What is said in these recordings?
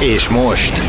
És most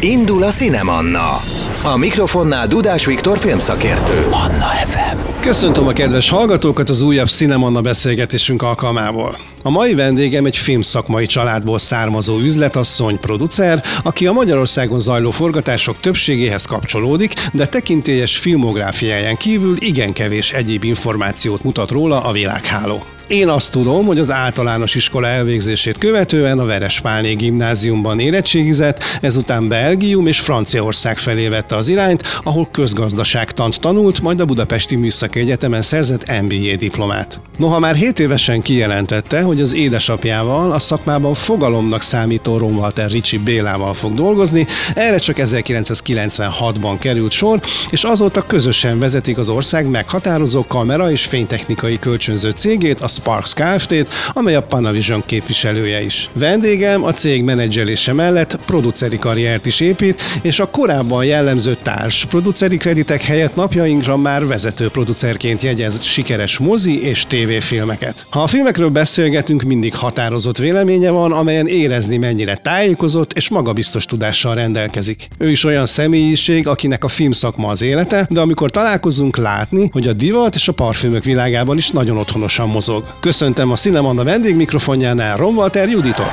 indul a Cinemanna. A mikrofonnál Dudás Viktor filmszakértő. Anna FM. Köszöntöm a kedves hallgatókat az újabb Cinemanna beszélgetésünk alkalmából. A mai vendégem egy filmszakmai családból származó üzletasszony, producer, aki a Magyarországon zajló forgatások többségéhez kapcsolódik, de tekintélyes filmográfiáján kívül igen kevés egyéb információt mutat róla a világháló. Én azt tudom, hogy az általános iskola elvégzését követően a Verespálné gimnáziumban érettségizett, ezután Belgium és Franciaország felé vette az irányt, ahol közgazdaságtant tanult, majd a Budapesti Műszaki Egyetemen szerzett MBA diplomát. Noha már 7 évesen kijelentette, hogy az édesapjával a szakmában fogalomnak számító Ron Walter Ricci Bélával fog dolgozni, erre csak 1996-ban került sor, és azóta közösen vezetik az ország meghatározó kamera és fénytechnikai kölcsönző cégét, a Sparks Kft-t, amely a Panavision képviselője is. Vendégem a cég menedzselése mellett produceri karriert is épít, és a korábban jellemző társ produceri kreditek helyett napjainkra már vezető producerként jegyez sikeres mozi és tévéfilmeket. Ha a filmekről beszélgetünk, mindig határozott véleménye van, amelyen érezni mennyire tájékozott és magabiztos tudással rendelkezik. Ő is olyan személyiség, akinek a filmszakma az élete, de amikor találkozunk látni, hogy a divat és a parfümök világában is nagyon otthonosan mozog. Köszöntem a Cinemanna vendégmikrofonjánál Ron Walter Juditot.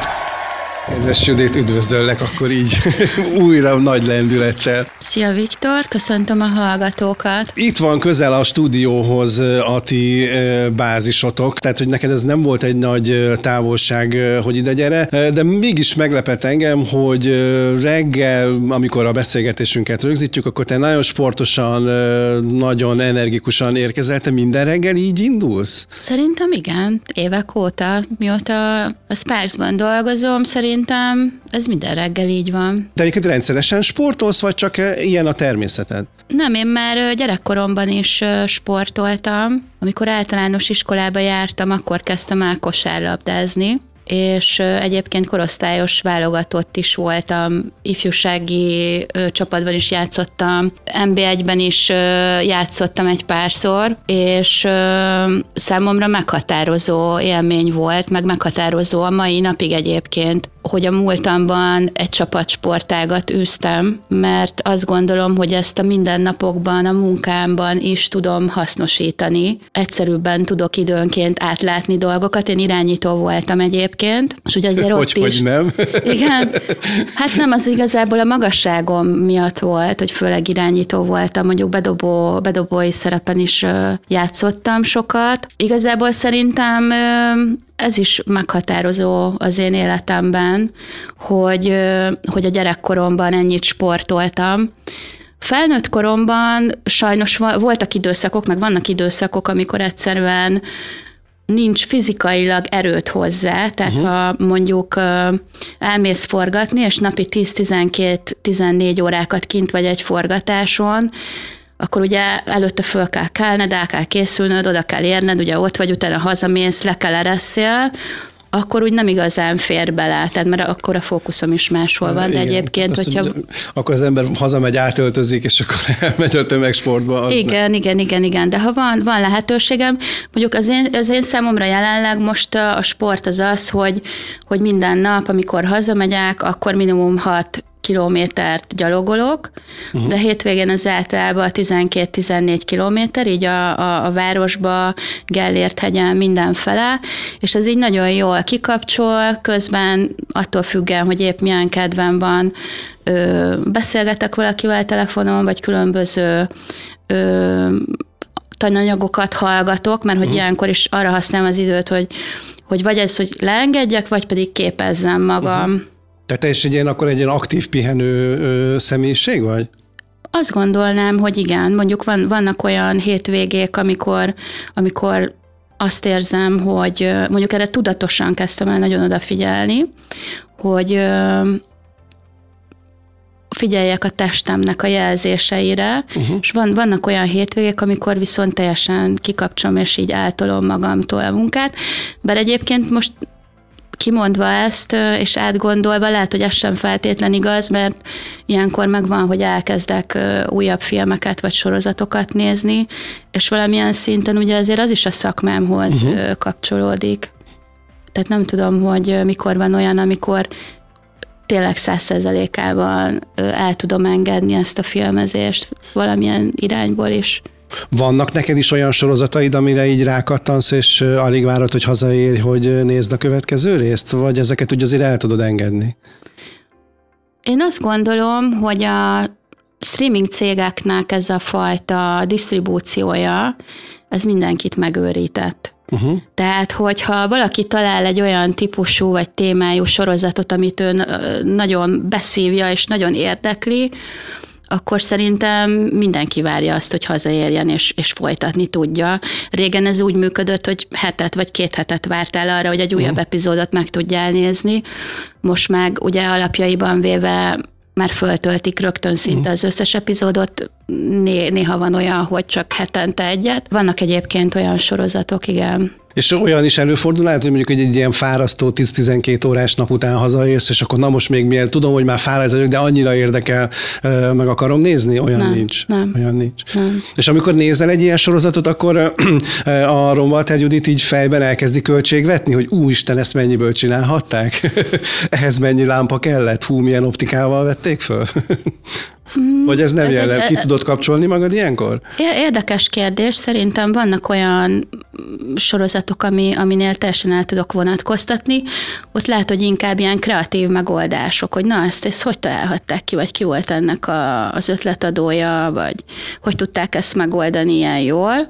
Kedves Judit, üdvözöllek akkor így újra nagy lendülettel. Szia Viktor, köszöntöm a hallgatókat. Itt van közel a stúdióhoz a ti bázisotok, tehát hogy neked ez nem volt egy nagy távolság, hogy ide gyere, de mégis meglepett engem, hogy reggel, amikor a beszélgetésünket rögzítjük, akkor te nagyon sportosan, nagyon energikusan érkezel, te minden reggel így indulsz? Szerintem igen, évek óta, mióta a Sparsban dolgozom, szerintem Szerintem ez minden reggel így van. De egyébként rendszeresen sportolsz, vagy csak ilyen a természeted? Nem, én már gyerekkoromban is sportoltam. Amikor általános iskolába jártam, akkor kezdtem el kosárlabdázni és egyébként korosztályos válogatott is voltam, ifjúsági csapatban is játszottam, MB1-ben is játszottam egy párszor, és számomra meghatározó élmény volt, meg meghatározó a mai napig egyébként, hogy a múltamban egy csapatsportágat űztem, mert azt gondolom, hogy ezt a mindennapokban, a munkámban is tudom hasznosítani. Egyszerűbben tudok időnként átlátni dolgokat. Én irányító voltam egyébként, és ugye azért hogy, ott hogy is... nem? Igen. Hát nem, az igazából a magasságom miatt volt, hogy főleg irányító voltam, mondjuk bedobó, bedobói szerepen is játszottam sokat. Igazából szerintem ez is meghatározó az én életemben, hogy, hogy a gyerekkoromban ennyit sportoltam. Felnőtt koromban sajnos voltak időszakok, meg vannak időszakok, amikor egyszerűen nincs fizikailag erőt hozzá, tehát uh-huh. ha mondjuk elmész forgatni, és napi 10-12-14 órákat kint vagy egy forgatáson, akkor ugye előtte föl kell kelned, el kell készülnöd, oda kell érned, ugye ott vagy, utána hazamész, le kell ereszél, akkor úgy nem igazán fér bele, tehát mert akkor a fókuszom is máshol van, de egyébként, azt, hogyha... Akkor az ember hazamegy, átöltözik, és akkor elmegy a tömegsportba. Az igen, nem. igen, igen, igen, de ha van, van lehetőségem, mondjuk az én, az én számomra jelenleg most a, a sport az az, hogy, hogy minden nap, amikor hazamegyek, akkor minimum hat kilométert gyalogolok, uh-huh. de hétvégén az általában 12-14 kilométer, így a, a, a városba, Gellért hegyen mindenfele, és ez így nagyon jól kikapcsol, közben attól függően, hogy épp milyen kedvem van, ö, beszélgetek valakivel telefonon, vagy különböző ö, tananyagokat hallgatok, mert hogy uh-huh. ilyenkor is arra használom az időt, hogy, hogy vagy ez, hogy leengedjek, vagy pedig képezzem magam. Uh-huh. Tehát te is egy ilyen, akkor egy ilyen aktív pihenő ö, személyiség vagy? Azt gondolnám, hogy igen. Mondjuk van, vannak olyan hétvégék, amikor, amikor azt érzem, hogy mondjuk erre tudatosan kezdtem el nagyon odafigyelni, hogy figyeljek a testemnek a jelzéseire, uh-huh. és van, vannak olyan hétvégék, amikor viszont teljesen kikapcsolom, és így eltolom magamtól a munkát, bár egyébként most kimondva ezt, és átgondolva, lehet, hogy ez sem feltétlen igaz, mert ilyenkor megvan, hogy elkezdek újabb filmeket vagy sorozatokat nézni, és valamilyen szinten ugye azért az is a szakmámhoz uh-huh. kapcsolódik. Tehát nem tudom, hogy mikor van olyan, amikor tényleg százszerzelékában el tudom engedni ezt a filmezést valamilyen irányból is. Vannak neked is olyan sorozataid, amire így rákattansz, és alig várod, hogy hazaérj, hogy nézd a következő részt, vagy ezeket úgy azért el tudod engedni? Én azt gondolom, hogy a streaming cégeknek ez a fajta disztribúciója, ez mindenkit megőrített. Uh-huh. Tehát, hogyha valaki talál egy olyan típusú vagy témájú sorozatot, amit ő nagyon beszívja és nagyon érdekli, akkor szerintem mindenki várja azt, hogy hazaérjen és, és folytatni tudja. Régen ez úgy működött, hogy hetet vagy két hetet vártál arra, hogy egy újabb uh-huh. epizódot meg tudjál nézni. Most meg ugye alapjaiban véve már föltöltik rögtön szinte mhm. az összes epizódot, Né- néha van olyan, hogy csak hetente egyet. Vannak egyébként olyan sorozatok, igen. És olyan is előfordul, lehet, hogy mondjuk egy, egy ilyen fárasztó 10-12 órás nap után hazaérsz, és akkor na most még miért tudom, hogy már fáradt vagyok, de annyira érdekel, meg akarom nézni, olyan nem, nincs. Nem, olyan nincs. Nem. És amikor nézel egy ilyen sorozatot, akkor a Romvalter Judit így fejben elkezdi költségvetni, hogy úristen, ezt mennyiből csinálhatták? Ehhez mennyi lámpa kellett? Hú, milyen optikával vették föl? Vagy ez nem ez? Egy, Ki tudod kapcsolni magad ilyenkor? Érdekes kérdés. Szerintem vannak olyan sorozatok, ami, aminél teljesen el tudok vonatkoztatni. Ott lehet, hogy inkább ilyen kreatív megoldások, hogy na, ezt, ezt hogy találhatták ki, vagy ki volt ennek a, az ötletadója, vagy hogy tudták ezt megoldani ilyen jól.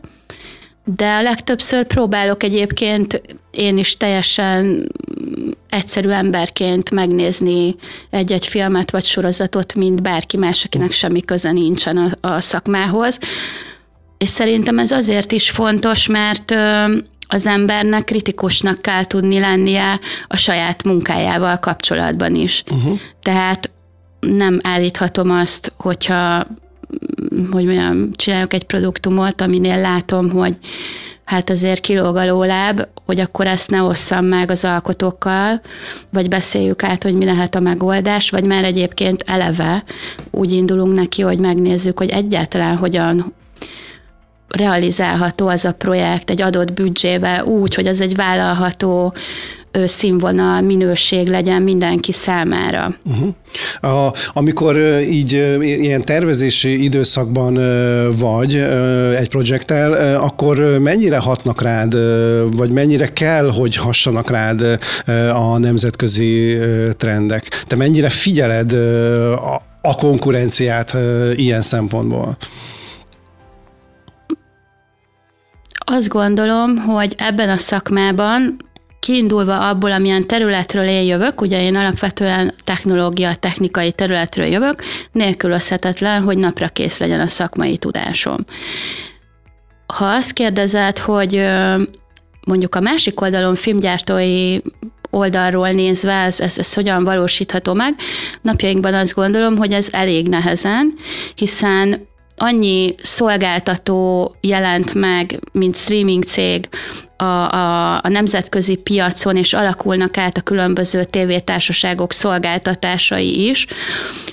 De a legtöbbször próbálok egyébként én is teljesen egyszerű emberként megnézni egy-egy filmet vagy sorozatot, mint bárki más, akinek semmi köze nincsen a, a szakmához. És szerintem ez azért is fontos, mert az embernek kritikusnak kell tudni lennie a saját munkájával kapcsolatban is. Uh-huh. Tehát nem állíthatom azt, hogyha hogy mondjam, csinálok egy produktumot, aminél látom, hogy hát azért kilóg a lóláb, hogy akkor ezt ne osszam meg az alkotókkal, vagy beszéljük át, hogy mi lehet a megoldás, vagy már egyébként eleve úgy indulunk neki, hogy megnézzük, hogy egyáltalán hogyan realizálható az a projekt egy adott büdzsével úgy, hogy az egy vállalható színvonal, minőség legyen mindenki számára. Uh-huh. A, amikor így ilyen tervezési időszakban vagy egy projekttel, akkor mennyire hatnak rád, vagy mennyire kell, hogy hassanak rád a nemzetközi trendek? Te mennyire figyeled a, a konkurenciát ilyen szempontból? Azt gondolom, hogy ebben a szakmában kiindulva abból, amilyen területről én jövök, ugye én alapvetően technológia, technikai területről jövök, nélkülözhetetlen, hogy napra kész legyen a szakmai tudásom. Ha azt kérdezed, hogy mondjuk a másik oldalon filmgyártói oldalról nézve ez, ez, ez hogyan valósítható meg, napjainkban azt gondolom, hogy ez elég nehezen, hiszen annyi szolgáltató jelent meg, mint streaming cég, a, a, a nemzetközi piacon, és alakulnak át a különböző tévétársaságok szolgáltatásai is,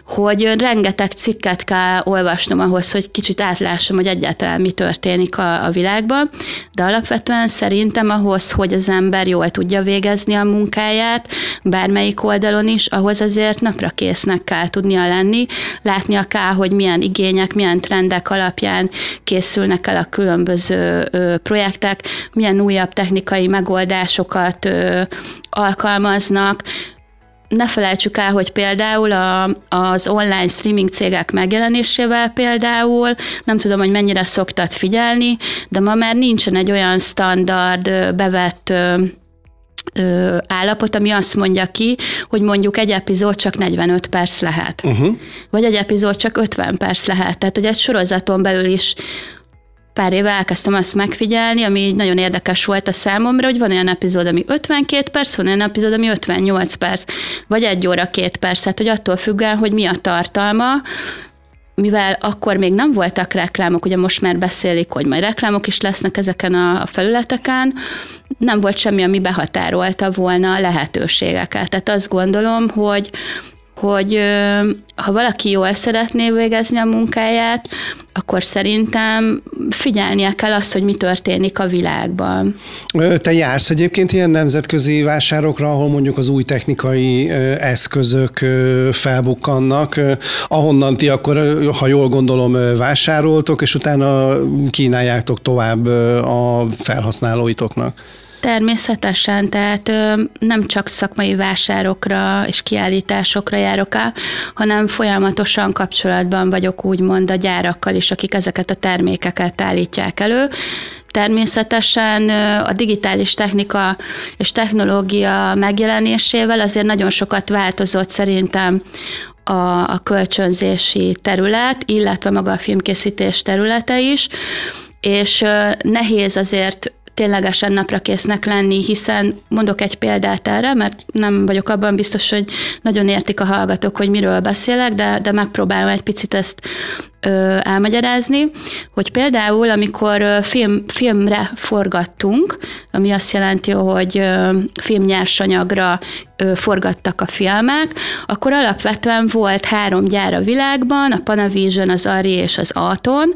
hogy rengeteg cikket kell olvasnom ahhoz, hogy kicsit átlássam, hogy egyáltalán mi történik a, a világban, de alapvetően szerintem ahhoz, hogy az ember jól tudja végezni a munkáját, bármelyik oldalon is, ahhoz azért napra késznek kell tudnia lenni, látnia kell, hogy milyen igények, milyen trendek alapján készülnek el a különböző projektek, milyen új újabb technikai megoldásokat ö, alkalmaznak, ne felejtsük el, hogy például a, az online streaming cégek megjelenésével például, nem tudom, hogy mennyire szoktad figyelni, de ma már nincsen egy olyan standard bevett ö, állapot, ami azt mondja ki, hogy mondjuk egy epizód csak 45 perc lehet. Uh-huh. Vagy egy epizód csak 50 perc lehet. Tehát, hogy egy sorozaton belül is pár éve elkezdtem azt megfigyelni, ami nagyon érdekes volt a számomra, hogy van olyan epizód, ami 52 perc, van olyan epizód, ami 58 perc, vagy egy óra két perc, tehát hogy attól függően, hogy mi a tartalma, mivel akkor még nem voltak reklámok, ugye most már beszélik, hogy majd reklámok is lesznek ezeken a felületeken, nem volt semmi, ami behatárolta volna a lehetőségeket. Tehát azt gondolom, hogy hogy ha valaki jól szeretné végezni a munkáját, akkor szerintem figyelnie kell azt, hogy mi történik a világban. Te jársz egyébként ilyen nemzetközi vásárokra, ahol mondjuk az új technikai eszközök felbukkannak, ahonnan ti akkor, ha jól gondolom, vásároltok, és utána kínáljátok tovább a felhasználóitoknak? Természetesen, tehát ö, nem csak szakmai vásárokra és kiállításokra járok el, hanem folyamatosan kapcsolatban vagyok úgymond a gyárakkal is, akik ezeket a termékeket állítják elő. Természetesen a digitális technika és technológia megjelenésével azért nagyon sokat változott szerintem a, a kölcsönzési terület, illetve maga a filmkészítés területe is, és nehéz azért ténylegesen napra késznek lenni, hiszen mondok egy példát erre, mert nem vagyok abban biztos, hogy nagyon értik a hallgatók, hogy miről beszélek, de, de megpróbálom egy picit ezt elmagyarázni, hogy például, amikor film, filmre forgattunk, ami azt jelenti, hogy filmnyersanyagra forgattak a filmek, akkor alapvetően volt három gyár a világban, a Panavision, az Ari és az Aton,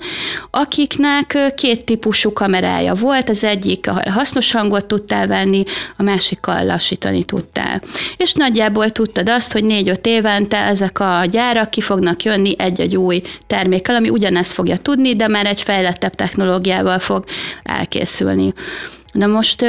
akiknek két típusú kamerája volt, az egyik hasznos hangot tudtál venni, a másikkal lassítani tudtál. És nagyjából tudtad azt, hogy négy-öt évente ezek a gyárak ki fognak jönni egy-egy új termék termékkel, ami ugyanezt fogja tudni, de már egy fejlettebb technológiával fog elkészülni. Na most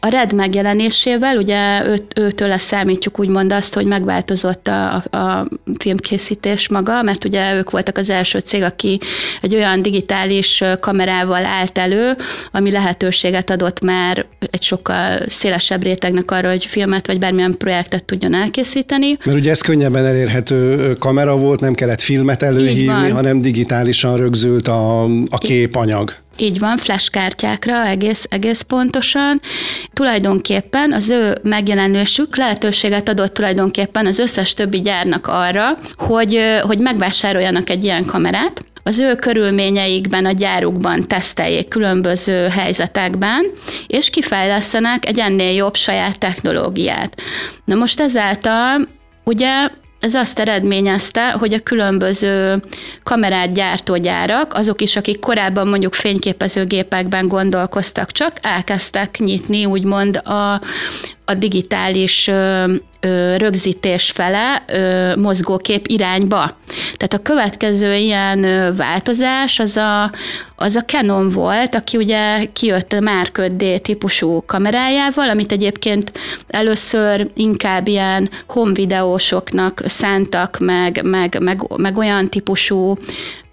a RED megjelenésével, ugye őt, őtől számítjuk úgymond azt, hogy megváltozott a, a filmkészítés maga, mert ugye ők voltak az első cég, aki egy olyan digitális kamerával állt elő, ami lehetőséget adott már egy sokkal szélesebb rétegnek arra, hogy filmet vagy bármilyen projektet tudjon elkészíteni. Mert ugye ez könnyebben elérhető kamera volt, nem kellett filmet előhívni, hanem digitálisan rögzült a, a képanyag. Így van, flashkártyákra egész, egész pontosan. Tulajdonképpen az ő megjelenésük lehetőséget adott tulajdonképpen az összes többi gyárnak arra, hogy, hogy megvásároljanak egy ilyen kamerát, az ő körülményeikben, a gyárukban teszteljék különböző helyzetekben, és kifejlesztenek egy ennél jobb saját technológiát. Na most ezáltal ugye ez azt eredményezte, hogy a különböző kamerát gyártó azok is, akik korábban mondjuk fényképezőgépekben gondolkoztak csak, elkezdtek nyitni úgymond a, a digitális rögzítés fele mozgókép irányba. Tehát a következő ilyen változás az a, az a Canon volt, aki ugye kijött a Mark D típusú kamerájával, amit egyébként először inkább ilyen home videósoknak szántak, meg, meg, meg, meg olyan típusú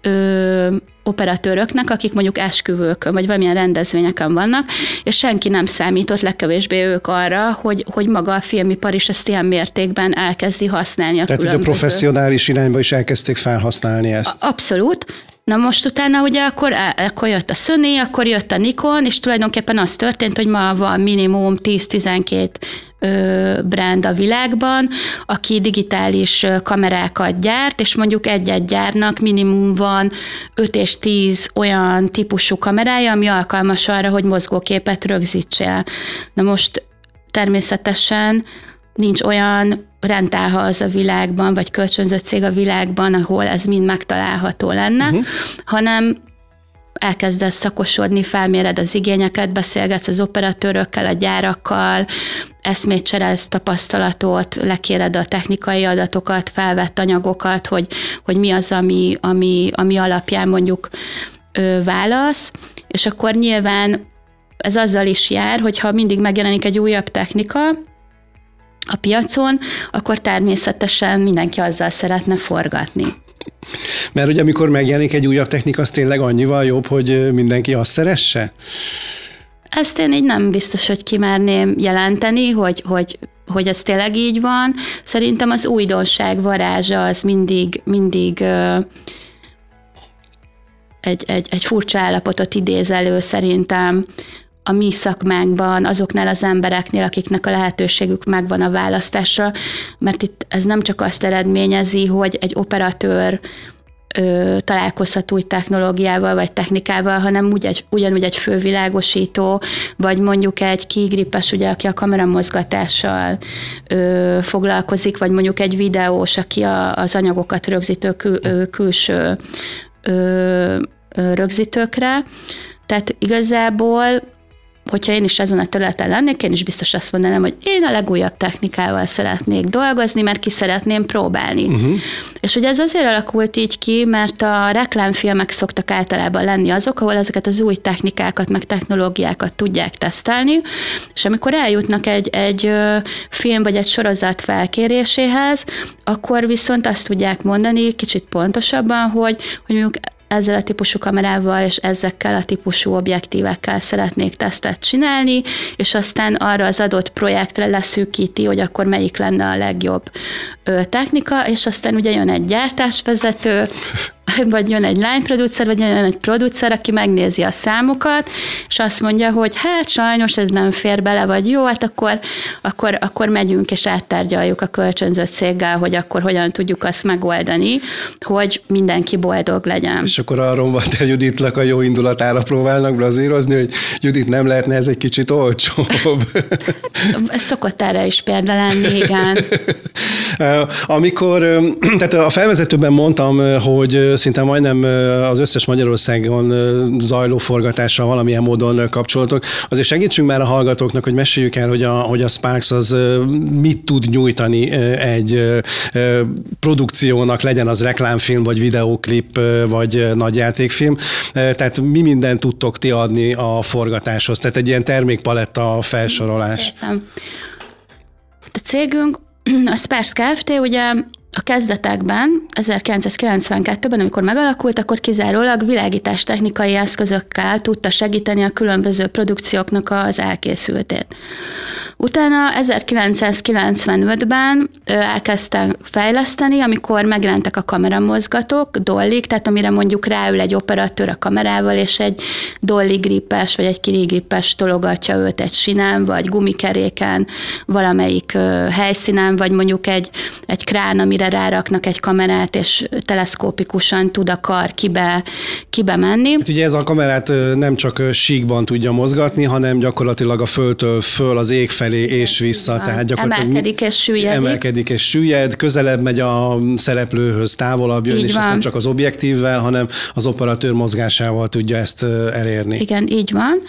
ö, operatőröknek, akik mondjuk esküvőkön vagy valamilyen rendezvényeken vannak, és senki nem számított, legkevésbé ők arra, hogy, hogy maga a filmipar is ezt ilyen mértékben elkezdi használni. A Tehát, különböző... hogy a professzionális irányba is elkezdték felhasználni ezt. Abszolút. Na most utána ugye akkor, akkor jött a Sony, akkor jött a Nikon, és tulajdonképpen az történt, hogy ma van minimum 10-12 brand a világban, aki digitális kamerákat gyárt, és mondjuk egy-egy gyárnak minimum van 5 és 10 olyan típusú kamerája, ami alkalmas arra, hogy mozgóképet rögzítsél. Na most természetesen nincs olyan rendtálház a világban, vagy kölcsönzött cég a világban, ahol ez mind megtalálható lenne, uh-huh. hanem elkezdesz szakosodni, felméred az igényeket, beszélgetsz az operatőrökkel, a gyárakkal, eszmét cserélsz tapasztalatot, lekéred a technikai adatokat, felvett anyagokat, hogy, hogy mi az, ami, ami, ami alapján mondjuk ö, válasz, és akkor nyilván ez azzal is jár, hogy ha mindig megjelenik egy újabb technika, a piacon, akkor természetesen mindenki azzal szeretne forgatni. Mert ugye amikor megjelenik egy újabb technika, az tényleg annyival jobb, hogy mindenki azt szeresse? Ezt én így nem biztos, hogy kimerném jelenteni, hogy, hogy, hogy ez tényleg így van. Szerintem az újdonság varázsa az mindig, mindig egy, egy, egy furcsa állapotot idéz elő szerintem a mi szakmánkban, azoknál az embereknél, akiknek a lehetőségük megvan a választásra, mert itt ez nem csak azt eredményezi, hogy egy operatőr ö, találkozhat új technológiával vagy technikával, hanem úgy egy, ugyanúgy egy fővilágosító, vagy mondjuk egy kigripes, ugye, aki a kameramozgatással ö, foglalkozik, vagy mondjuk egy videós, aki a, az anyagokat rögzítő kül, ö, külső ö, ö, rögzítőkre. Tehát igazából hogyha én is ezen a területen lennék, én is biztos azt mondanám, hogy én a legújabb technikával szeretnék dolgozni, mert ki szeretném próbálni. Uh-huh. És ugye ez azért alakult így ki, mert a reklámfilmek szoktak általában lenni azok, ahol ezeket az új technikákat, meg technológiákat tudják tesztelni, és amikor eljutnak egy, egy film vagy egy sorozat felkéréséhez, akkor viszont azt tudják mondani kicsit pontosabban, hogy, hogy mondjuk ezzel a típusú kamerával és ezekkel a típusú objektívekkel szeretnék tesztet csinálni, és aztán arra az adott projektre leszűkíti, hogy akkor melyik lenne a legjobb technika, és aztán ugye jön egy gyártásvezető, vagy jön egy lányproducer, vagy jön egy producer, aki megnézi a számokat, és azt mondja, hogy hát sajnos ez nem fér bele, vagy jó, hát akkor, akkor, akkor megyünk és áttárgyaljuk a kölcsönzött céggel, hogy akkor hogyan tudjuk azt megoldani, hogy mindenki boldog legyen. És akkor arról van, te Juditnak a jó indulatára próbálnak brazírozni, hogy Judit nem lehetne ez egy kicsit olcsóbb. Ez szokott erre is példa lenni, igen. Amikor, tehát a felvezetőben mondtam, hogy szinte majdnem az összes Magyarországon zajló forgatással valamilyen módon kapcsolatok. Azért segítsünk már a hallgatóknak, hogy meséljük el, hogy a, hogy a Sparks az mit tud nyújtani egy produkciónak, legyen az reklámfilm, vagy videóklip, vagy nagyjátékfilm. Tehát mi mindent tudtok ti adni a forgatáshoz? Tehát egy ilyen termékpaletta felsorolás. Értem. A cégünk, a Spars Kft. ugye a kezdetekben, 1992-ben, amikor megalakult, akkor kizárólag világítás technikai eszközökkel tudta segíteni a különböző produkcióknak az elkészültét. Utána 1995-ben elkezdtem fejleszteni, amikor megjelentek a kameramozgatók, dollik, tehát amire mondjuk ráül egy operatőr a kamerával, és egy dolly gripes, vagy egy kirigripes tologatja őt egy sinem, vagy gumikeréken, valamelyik helyszínen, vagy mondjuk egy, egy krán, amire ráraknak egy kamerát, és teleszkópikusan tud a kar kibe, kibe menni. Hát ugye ez a kamerát nem csak síkban tudja mozgatni, hanem gyakorlatilag a földtől föl az ég felé és vissza. Van. Tehát gyakorlatilag emelkedik és süllyed. Emelkedik és süllyed, közelebb megy a szereplőhöz, távolabb jön, így és van. ezt nem csak az objektívvel, hanem az operatőr mozgásával tudja ezt elérni. Igen, így van.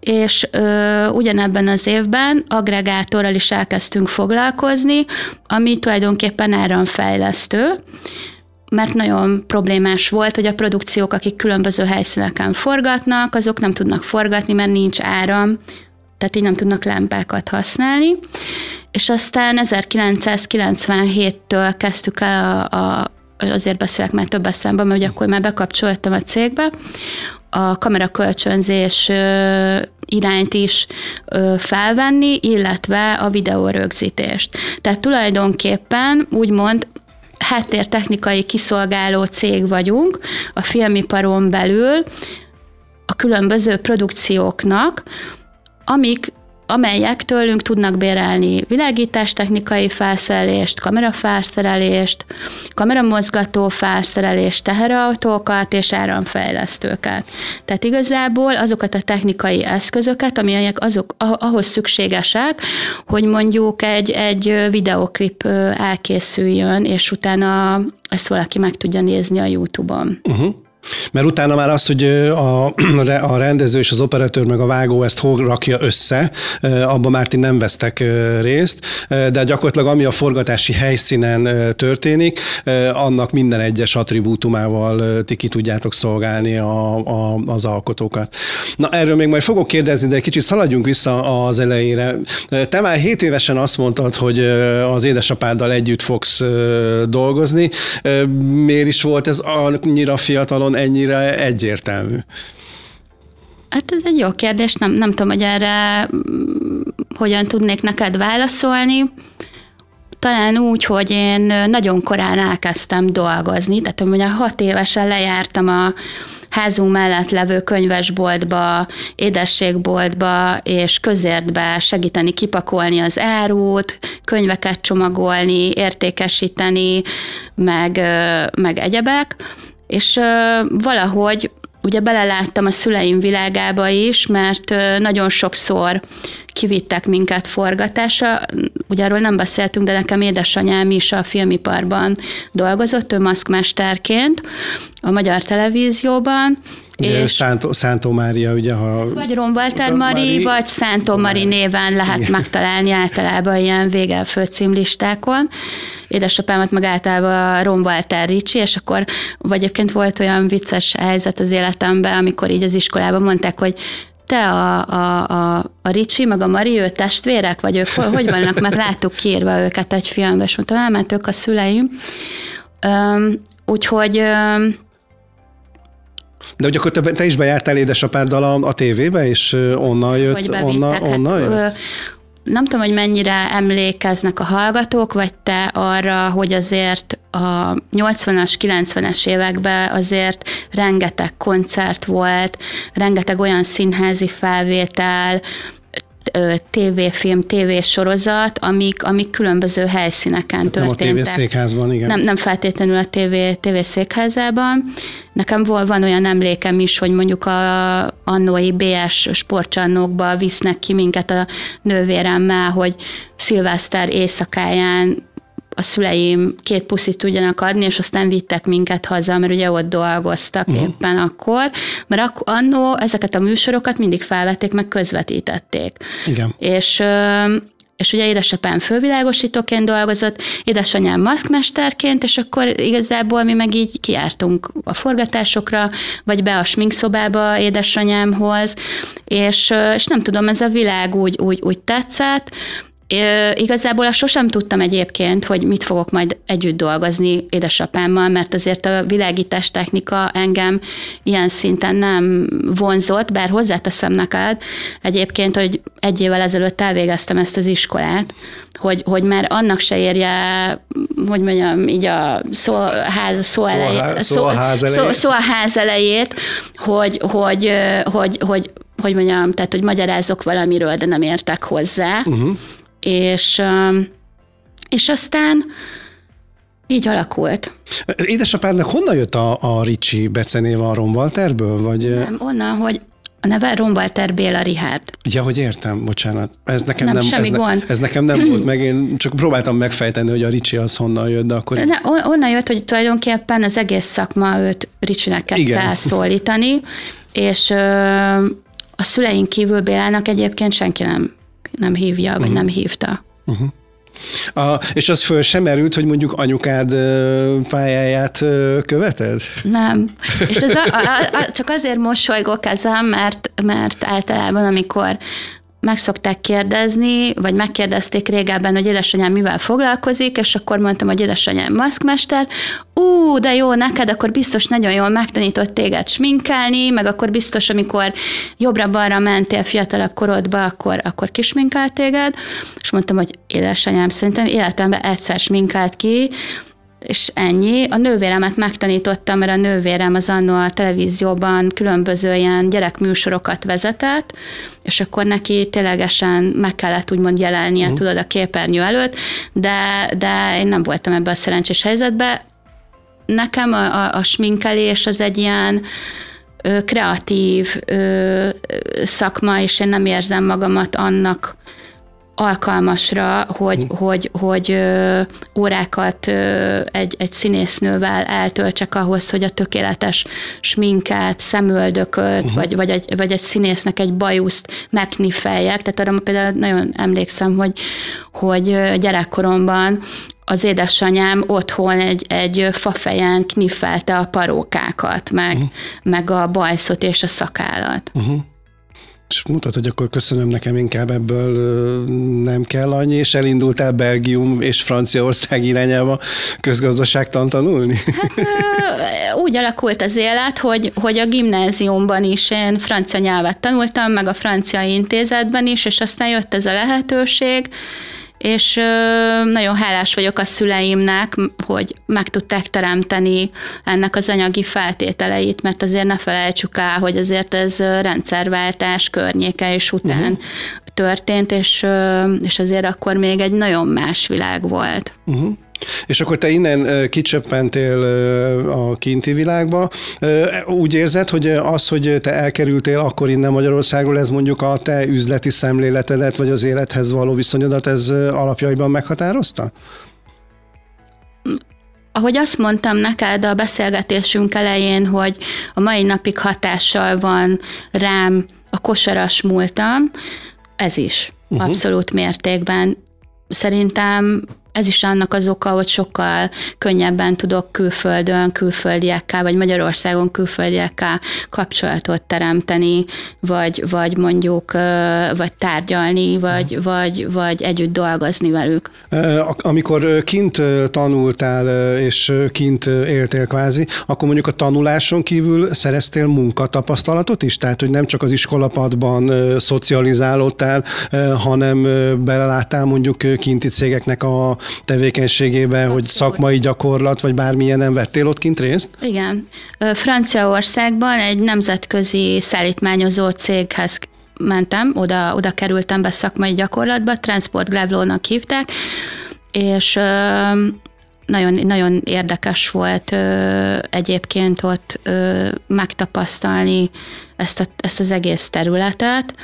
És ö, ugyanebben az évben agregátorral is elkezdtünk foglalkozni, ami tulajdonképpen áramfejlesztő, mert nagyon problémás volt, hogy a produkciók, akik különböző helyszíneken forgatnak, azok nem tudnak forgatni, mert nincs áram, tehát így nem tudnak lámpákat használni. És aztán 1997-től kezdtük el a, a azért beszélek már több eszembe, mert ugye akkor már bekapcsoltam a cégbe, a kamerakölcsönzés irányt is felvenni, illetve a videórögzítést. Tehát tulajdonképpen úgymond háttértechnikai kiszolgáló cég vagyunk a filmiparon belül, a különböző produkcióknak, amik amelyek tőlünk tudnak bérelni világítástechnikai felszerelést, kamerafelszerelést, kameramozgató felszerelést, teherautókat és áramfejlesztőket. Tehát igazából azokat a technikai eszközöket, amelyek azok ahhoz szükségesek, hogy mondjuk egy, egy videoklip elkészüljön, és utána ezt valaki meg tudja nézni a YouTube-on. Uh-huh. Mert utána már az, hogy a, a rendező és az operatőr meg a vágó ezt hol rakja össze, abban már ti nem vesztek részt, de gyakorlatilag ami a forgatási helyszínen történik, annak minden egyes attribútumával ti ki tudjátok szolgálni a, a, az alkotókat. Na erről még majd fogok kérdezni, de kicsit szaladjunk vissza az elejére. Te már 7 évesen azt mondtad, hogy az édesapáddal együtt fogsz dolgozni. Miért is volt ez annyira fiatalon ennyire egyértelmű? Hát ez egy jó kérdés, nem, nem tudom, hogy erre mm, hogyan tudnék neked válaszolni. Talán úgy, hogy én nagyon korán elkezdtem dolgozni, tehát mondja, hat évesen lejártam a házunk mellett levő könyvesboltba, édességboltba és közértbe segíteni kipakolni az árut, könyveket csomagolni, értékesíteni, meg, meg egyebek és valahogy ugye beleláttam a szüleim világába is, mert nagyon sokszor kivittek minket forgatásra. Ugye arról nem beszéltünk, de nekem édesanyám is a filmiparban dolgozott, ő maszkmesterként a magyar televízióban, Ugye és Szántó, Szántó Mária, ugye, ha... Vagy Rombalter Mari, vagy Szántó Mari néven lehet Igen. megtalálni általában ilyen végel címlistákon. Édesapámat meg általában Rombalter Ricsi, és akkor vagy egyébként volt olyan vicces helyzet az életemben, amikor így az iskolában mondták, hogy te a, a, a, a Ricsi, meg a Mari, ő testvérek, vagy ők hogy vannak, mert láttuk kiírva őket egy filmbe, és mondtam, elment ők a szüleim. Um, úgyhogy um, de hogy akkor te, te is bejártál édesapáddal a, a tévébe, és onnan jött, hogy onnan, hát, onnan jött? Nem tudom, hogy mennyire emlékeznek a hallgatók, vagy te arra, hogy azért a 80-as, 90-es években azért rengeteg koncert volt, rengeteg olyan színházi felvétel, tévéfilm, tévésorozat, amik, amik különböző helyszíneken történtek. Nem a tévészékházban, igen. Nem, nem feltétlenül a tévé, tévészékházában. Nekem van olyan emlékem is, hogy mondjuk a annói BS sportcsarnokba visznek ki minket a nővéremmel, hogy szilveszter éjszakáján a szüleim két puszit tudjanak adni, és aztán vittek minket haza, mert ugye ott dolgoztak uh-huh. éppen akkor, mert ak- annó ezeket a műsorokat mindig felvették, meg közvetítették. Igen. És és ugye édesapám fővilágosítóként dolgozott, édesanyám maszkmesterként, és akkor igazából mi meg így kiártunk a forgatásokra, vagy be a sminkszobába édesanyámhoz, és, és nem tudom, ez a világ úgy, úgy, úgy tetszett, Igazából azt sosem tudtam egyébként, hogy mit fogok majd együtt dolgozni édesapámmal, mert azért a világítás technika engem ilyen szinten nem vonzott, bár hozzáteszem neked egyébként, hogy egy évvel ezelőtt elvégeztem ezt az iskolát, hogy, hogy már annak se érje, hogy mondjam, így a szó, ház, szó, szó, elejét, szó, ház elejét, szó, szó a ház elejét, hogy, hogy, hogy, hogy hogy mondjam, tehát, hogy magyarázok valamiről, de nem értek hozzá. Uh-huh és, és aztán így alakult. Édesapádnak honnan jött a, a Ricsi becenéve a Romwalterből? Vagy... Nem, onnan, hogy a neve Romwalter Béla Richard. Ja, hogy értem, bocsánat. Ez nekem nem, nem semmi ez, gond. Ne, ez nekem nem volt meg, én csak próbáltam megfejteni, hogy a Ricsi az honnan jött, de akkor... Ne, onnan jött, hogy tulajdonképpen az egész szakma őt Ricsinek kezdte Igen. elszólítani, és ö, a szüleink kívül Bélának egyébként senki nem nem hívja, vagy uh-huh. nem hívta. Uh-huh. A, és az föl sem merült, hogy mondjuk anyukád pályáját követed? Nem. És ez a, a, a, csak azért mosolygok ezen, mert, mert általában, amikor meg szokták kérdezni, vagy megkérdezték régebben, hogy édesanyám mivel foglalkozik, és akkor mondtam, hogy édesanyám maszkmester, ú, de jó, neked akkor biztos nagyon jól megtanított téged sminkelni, meg akkor biztos, amikor jobbra-balra mentél fiatalabb korodba, akkor, akkor kisminkelt téged, és mondtam, hogy édesanyám szerintem életemben egyszer sminkelt ki, és ennyi. A nővéremet megtanítottam, mert a nővérem az annó a televízióban különböző ilyen gyerekműsorokat vezetett, és akkor neki ténylegesen meg kellett úgymond jelennie, uh-huh. tudod, a képernyő előtt, de, de én nem voltam ebben a szerencsés helyzetben. Nekem a, a, a sminkelés az egy ilyen kreatív ö, szakma, és én nem érzem magamat annak, alkalmasra, hogy, hm. hogy, hogy órákat egy, egy színésznővel eltöltsek ahhoz, hogy a tökéletes sminket, szemöldököt, uh-huh. vagy, vagy, egy, vagy egy színésznek egy bajuszt megknifeljek. Tehát arra például nagyon emlékszem, hogy, hogy gyerekkoromban az édesanyám otthon egy, egy fafejen knifelte a parókákat, meg, uh-huh. meg a bajszot és a szakállat. Uh-huh és mutat, hogy akkor köszönöm nekem inkább ebből nem kell annyi, és elindultál Belgium és Franciaország irányába közgazdaságtan tanulni? Hát úgy alakult az élet, hogy, hogy a gimnáziumban is én francia nyelvet tanultam, meg a francia intézetben is, és aztán jött ez a lehetőség, és nagyon hálás vagyok a szüleimnek, hogy meg tudták teremteni ennek az anyagi feltételeit, mert azért ne felejtsük el, hogy azért ez rendszerváltás környéke és után uh-huh. történt, és, és azért akkor még egy nagyon más világ volt. Uh-huh. És akkor te innen kicsöppentél a kinti világba. Úgy érzed, hogy az, hogy te elkerültél akkor innen Magyarországról, ez mondjuk a te üzleti szemléletedet, vagy az élethez való viszonyodat, ez alapjaiban meghatározta? ahogy azt mondtam neked a beszélgetésünk elején, hogy a mai napig hatással van rám a kosaras múltam, ez is uh-huh. abszolút mértékben. Szerintem ez is annak az oka, hogy sokkal könnyebben tudok külföldön, külföldiekkel, vagy Magyarországon külföldiekkel kapcsolatot teremteni, vagy, vagy mondjuk, vagy tárgyalni, vagy, vagy, vagy együtt dolgozni velük. Amikor kint tanultál, és kint éltél kvázi, akkor mondjuk a tanuláson kívül szereztél munkatapasztalatot is? Tehát, hogy nem csak az iskolapadban szocializálódtál, hanem beleláttál mondjuk kinti cégeknek a tevékenységében, Abszolút. hogy szakmai gyakorlat, vagy bármilyen nem vettél ott kint részt? Igen. Franciaországban egy nemzetközi szállítmányozó céghez mentem, oda, oda kerültem be szakmai gyakorlatba, Transport Glavlónak hívták, és nagyon, nagyon érdekes volt ö, egyébként ott ö, megtapasztalni ezt, a, ezt az egész területet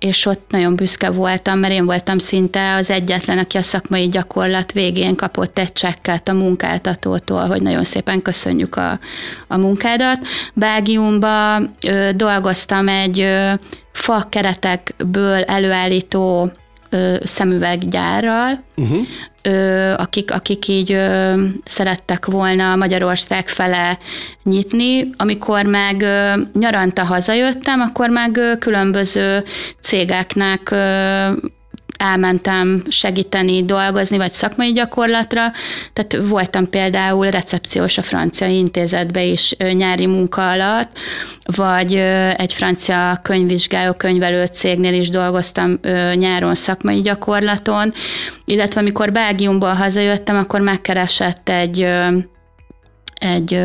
és ott nagyon büszke voltam, mert én voltam szinte az egyetlen, aki a szakmai gyakorlat végén kapott egy csekket a munkáltatótól, hogy nagyon szépen köszönjük a, a munkádat. Belgiumba dolgoztam egy fa keretekből előállító ö, szemüveggyárral, uh-huh. ö, akik, akik így ö, szerettek volna Magyarország fele nyitni. Amikor meg ö, nyaranta hazajöttem, akkor meg ö, különböző cégeknek ö, elmentem segíteni, dolgozni, vagy szakmai gyakorlatra. Tehát voltam például recepciós a francia intézetbe is nyári munka alatt, vagy egy francia könyvvizsgáló, könyvelő cégnél is dolgoztam nyáron szakmai gyakorlaton, illetve amikor Belgiumból hazajöttem, akkor megkeresett egy egy,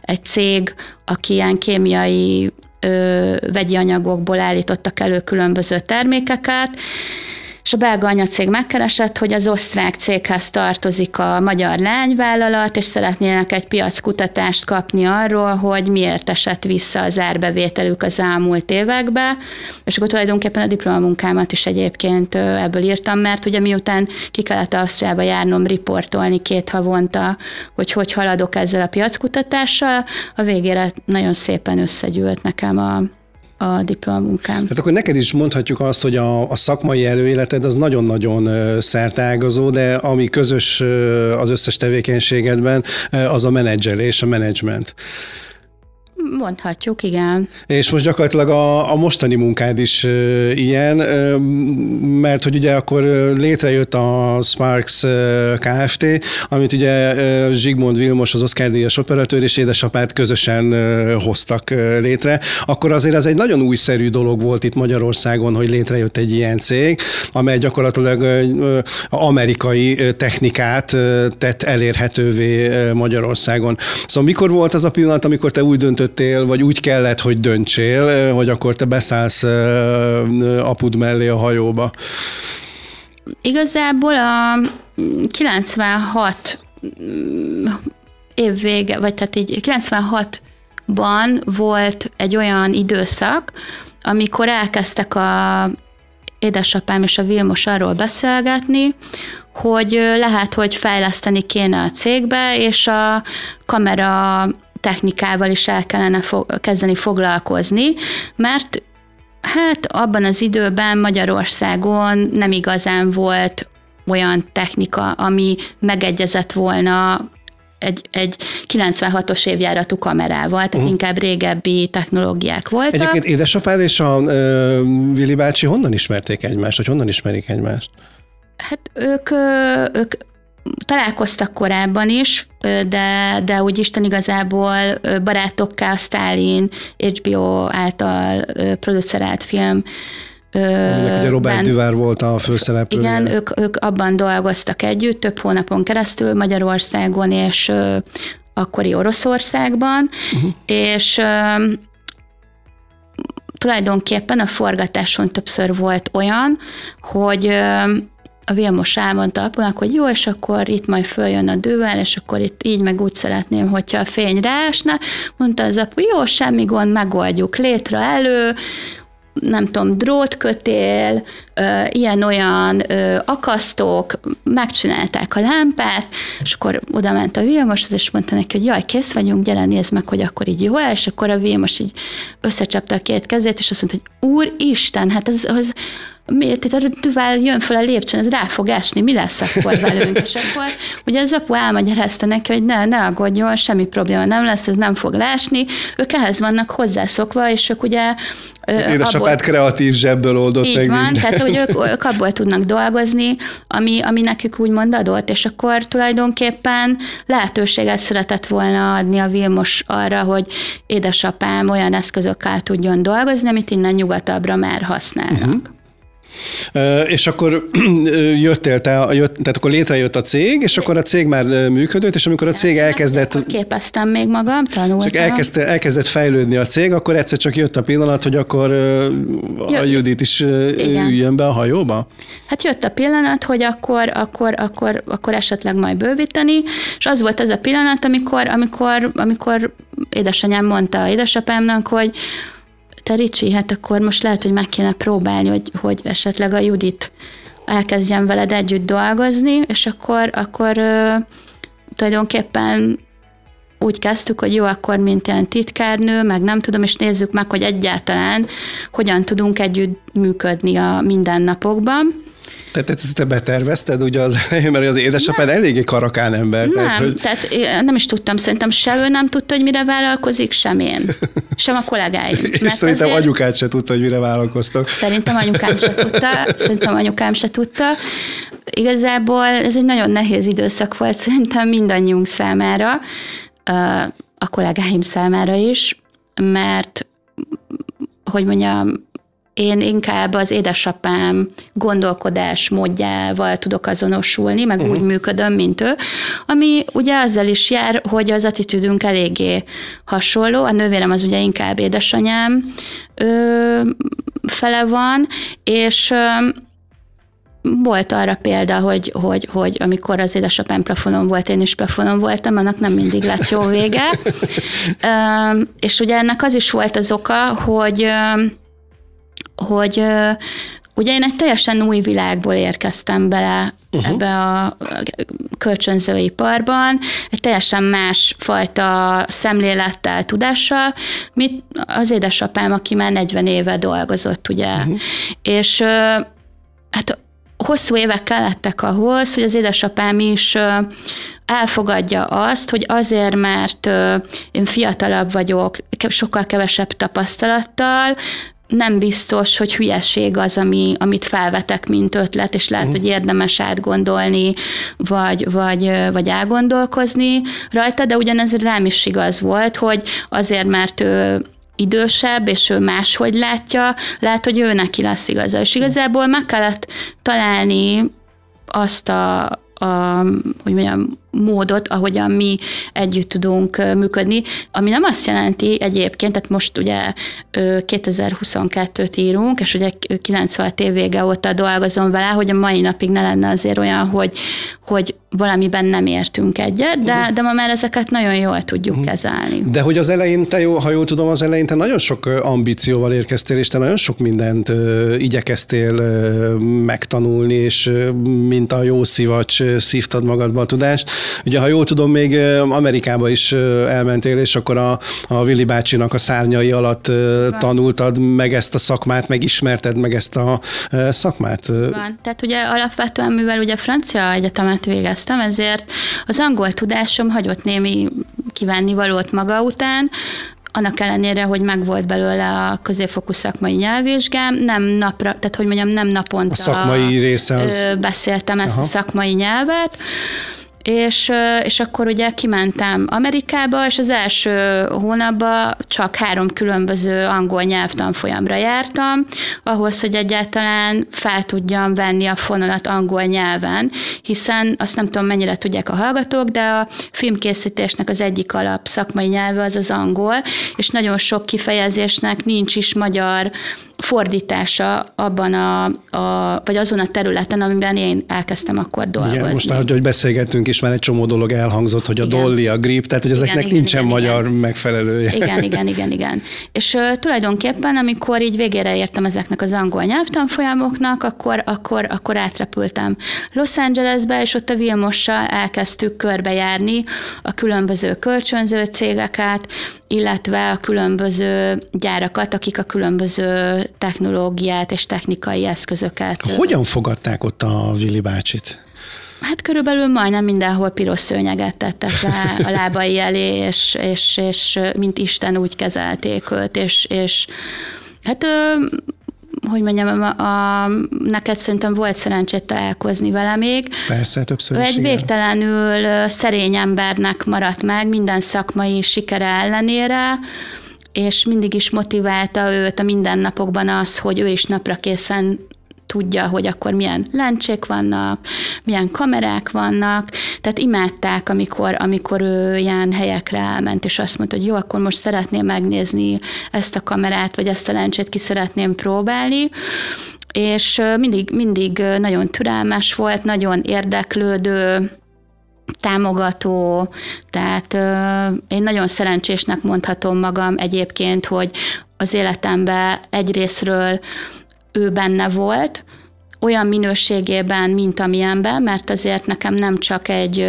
egy cég, aki ilyen kémiai vegyi anyagokból állítottak elő különböző termékeket, és a belga anyacég megkeresett, hogy az osztrák céghez tartozik a magyar lányvállalat, és szeretnének egy piackutatást kapni arról, hogy miért esett vissza az árbevételük az elmúlt évekbe, és akkor tulajdonképpen a diplomamunkámat is egyébként ebből írtam, mert ugye miután ki kellett Ausztriába járnom riportolni két havonta, hogy hogy haladok ezzel a piackutatással, a végére nagyon szépen összegyűlt nekem a, a diplomunkám. Tehát akkor neked is mondhatjuk azt, hogy a, a szakmai előéleted az nagyon-nagyon szertágazó, de ami közös az összes tevékenységedben, az a menedzselés, a menedzsment. Mondhatjuk, igen. És most gyakorlatilag a, a mostani munkád is uh, ilyen, uh, mert hogy ugye akkor létrejött a Sparks uh, Kft., amit ugye uh, Zsigmond Vilmos, az Oscar díjas operatőr és édesapát közösen uh, hoztak uh, létre. Akkor azért az egy nagyon újszerű dolog volt itt Magyarországon, hogy létrejött egy ilyen cég, amely gyakorlatilag uh, amerikai technikát uh, tett elérhetővé Magyarországon. Szóval mikor volt az a pillanat, amikor te úgy döntött döntöttél, vagy úgy kellett, hogy döntsél, hogy akkor te beszállsz apud mellé a hajóba? Igazából a 96 év vége, vagy tehát így 96-ban volt egy olyan időszak, amikor elkezdtek a édesapám és a Vilmos arról beszélgetni, hogy lehet, hogy fejleszteni kéne a cégbe, és a kamera technikával is el kellene fo- kezdeni foglalkozni, mert hát abban az időben Magyarországon nem igazán volt olyan technika, ami megegyezett volna egy, egy 96-os évjáratú kamerával, tehát uh-huh. inkább régebbi technológiák voltak. Egyébként édesapád és a uh, Vili bácsi honnan ismerték egymást, vagy honnan ismerik egymást? Hát ők, ők találkoztak korábban is, de, de úgy Isten igazából barátokká, Stalin, HBO által producerált film Aminek ugye Robert ben, Duvár volt a főszereplő. Igen, ők, ők abban dolgoztak együtt több hónapon keresztül Magyarországon és akkori Oroszországban, uh-huh. és tulajdonképpen a forgatáson többször volt olyan, hogy a Vilmos elmondta apunak, hogy jó, és akkor itt majd följön a dővel, és akkor itt így meg úgy szeretném, hogyha a fény ráesne. Mondta az apu, jó, semmi gond, megoldjuk létre elő, nem tudom, drótkötél, ilyen-olyan akasztók, megcsinálták a lámpát, és akkor oda ment a Vilmos, és mondta neki, hogy jaj, kész vagyunk, gyere, nézd meg, hogy akkor így jó és akkor a Vilmos így összecsapta a két kezét, és azt mondta, hogy Úristen, hát ez, az, miért a tüvel jön fel a lépcsőn, ez rá fog esni, mi lesz akkor velünk? És akkor ugye az apu elmagyarázta neki, hogy ne, ne aggódjon, semmi probléma nem lesz, ez nem fog lásni. Ők ehhez vannak hozzászokva, és ők ugye Édesapád abból, kreatív zsebből oldott így meg van, minden. tehát hogy ők, ők abból tudnak dolgozni, ami, ami nekük úgymond adott, és akkor tulajdonképpen lehetőséget szeretett volna adni a Vilmos arra, hogy édesapám olyan eszközökkel tudjon dolgozni, amit innen nyugatabbra már használnak. Uh-huh. És akkor jöttél te, jött, tehát akkor létrejött a cég, és akkor a cég már működött, és amikor a cég elkezdett... Képeztem még magam, tanultam. Csak elkezdte, elkezdett fejlődni a cég, akkor egyszer csak jött a pillanat, hogy akkor a Judit is Igen. üljön be a hajóba? Hát jött a pillanat, hogy akkor, akkor, akkor, akkor esetleg majd bővíteni, és az volt ez a pillanat, amikor, amikor, amikor édesanyám mondta édesapámnak, hogy te Ricsi, hát akkor most lehet, hogy meg kéne próbálni, hogy, hogy esetleg a Judit elkezdjen veled együtt dolgozni, és akkor, akkor ö, tulajdonképpen úgy kezdtük, hogy jó, akkor mint ilyen titkárnő, meg nem tudom, és nézzük meg, hogy egyáltalán hogyan tudunk együtt működni a mindennapokban. Tehát ezt te betervezted ugye az elején, mert az édesapád nem. eléggé karakán ember. Nem, tehát, hogy... tehát nem is tudtam, szerintem se ő nem tudta, hogy mire vállalkozik, sem én. Sem a kollégáim. És szerintem azért... anyukád se tudta, hogy mire vállalkoztak. Szerintem anyukám se tudta, szerintem anyukám se tudta. Igazából ez egy nagyon nehéz időszak volt szerintem mindannyiunk számára, a kollégáim számára is, mert hogy mondjam, én inkább az édesapám gondolkodás módjával tudok azonosulni, meg uh-huh. úgy működöm, mint ő, ami ugye azzal is jár, hogy az attitűdünk eléggé hasonló. A nővérem az ugye inkább édesanyám ö, fele van, és ö, volt arra példa, hogy, hogy, hogy amikor az édesapám plafonon volt, én is plafonon voltam, annak nem mindig lett jó vége. és ugye ennek az is volt az oka, hogy hogy ugye én egy teljesen új világból érkeztem bele uh-huh. ebbe a kölcsönzőiparban, egy teljesen más fajta szemlélettel, tudással, mint az édesapám, aki már 40 éve dolgozott, ugye. Uh-huh. És hát hosszú évek kellettek ahhoz, hogy az édesapám is elfogadja azt, hogy azért, mert én fiatalabb vagyok, sokkal kevesebb tapasztalattal, nem biztos, hogy hülyeség az, ami, amit felvetek, mint ötlet, és lehet, uh-huh. hogy érdemes átgondolni, vagy, vagy, vagy elgondolkozni rajta, de ugyanez rám is igaz volt, hogy azért, mert ő idősebb, és ő máshogy látja, lehet, hogy ő neki lesz igaza. És igazából meg kellett találni azt a, a hogy mondjam, módot, ahogyan mi együtt tudunk működni, ami nem azt jelenti egyébként, tehát most ugye 2022-t írunk, és ugye 96 év vége óta dolgozom vele, hogy a mai napig ne lenne azért olyan, hogy, hogy valamiben nem értünk egyet, de, de ma már ezeket nagyon jól tudjuk uh-huh. kezelni. De hogy az elején, te jó, ha jól tudom, az elején te nagyon sok ambícióval érkeztél, és te nagyon sok mindent uh, igyekeztél uh, megtanulni, és uh, mint a jó szivacs szívtad magadba a tudást. Ugye, ha jól tudom, még Amerikába is elmentél, és akkor a, a Willy bácsinak a szárnyai alatt Van. tanultad meg ezt a szakmát, meg ismerted meg ezt a szakmát. Van. Tehát ugye alapvetően, mivel ugye francia egyetemet végeztem, ezért az angol tudásom hagyott némi kívánni valót maga után, annak ellenére, hogy megvolt belőle a középfokú szakmai nyelvvizsgám, nem napra, tehát hogy mondjam, nem naponta a szakmai része az... beszéltem ezt Aha. a szakmai nyelvet, és, és akkor ugye kimentem Amerikába, és az első hónapban csak három különböző angol nyelvtanfolyamra jártam, ahhoz, hogy egyáltalán fel tudjam venni a fonalat angol nyelven, hiszen azt nem tudom, mennyire tudják a hallgatók, de a filmkészítésnek az egyik alap szakmai nyelve az az angol, és nagyon sok kifejezésnek nincs is magyar fordítása abban a, a, vagy azon a területen, amiben én elkezdtem akkor dolgozni. Igen, most már, hogy beszélgettünk is, már egy csomó dolog elhangzott, hogy a igen. dolly, a grip, tehát hogy ezeknek igen, nincsen igen, magyar igen. megfelelője. Igen, igen, igen, igen. És uh, tulajdonképpen, amikor így végére értem ezeknek az angol nyelvtanfolyamoknak, akkor, akkor, akkor átrepültem Los Angelesbe, és ott a Vilmossal elkezdtük körbejárni a különböző kölcsönző cégeket, illetve a különböző gyárakat, akik a különböző technológiát és technikai eszközöket. Hogyan fogadták ott a Vili bácsit? Hát körülbelül majdnem mindenhol piros szőnyeget tettek rá a lábai elé, és, és, és mint Isten úgy kezelték őt, és, és hát hogy mondjam, a, a, neked szerintem volt szerencsét találkozni vele még. Persze, többször is, Egy igen. végtelenül szerény embernek maradt meg minden szakmai sikere ellenére, és mindig is motiválta őt a mindennapokban az, hogy ő is napra készen tudja, hogy akkor milyen lencsék vannak, milyen kamerák vannak, tehát imádták, amikor, amikor ő ilyen helyekre elment, és azt mondta, hogy jó, akkor most szeretném megnézni ezt a kamerát, vagy ezt a lencsét ki szeretném próbálni, és mindig, mindig nagyon türelmes volt, nagyon érdeklődő, támogató, tehát én nagyon szerencsésnek mondhatom magam egyébként, hogy az életemben egyrésztről ő benne volt, olyan minőségében, mint amilyenben, mert azért nekem nem csak egy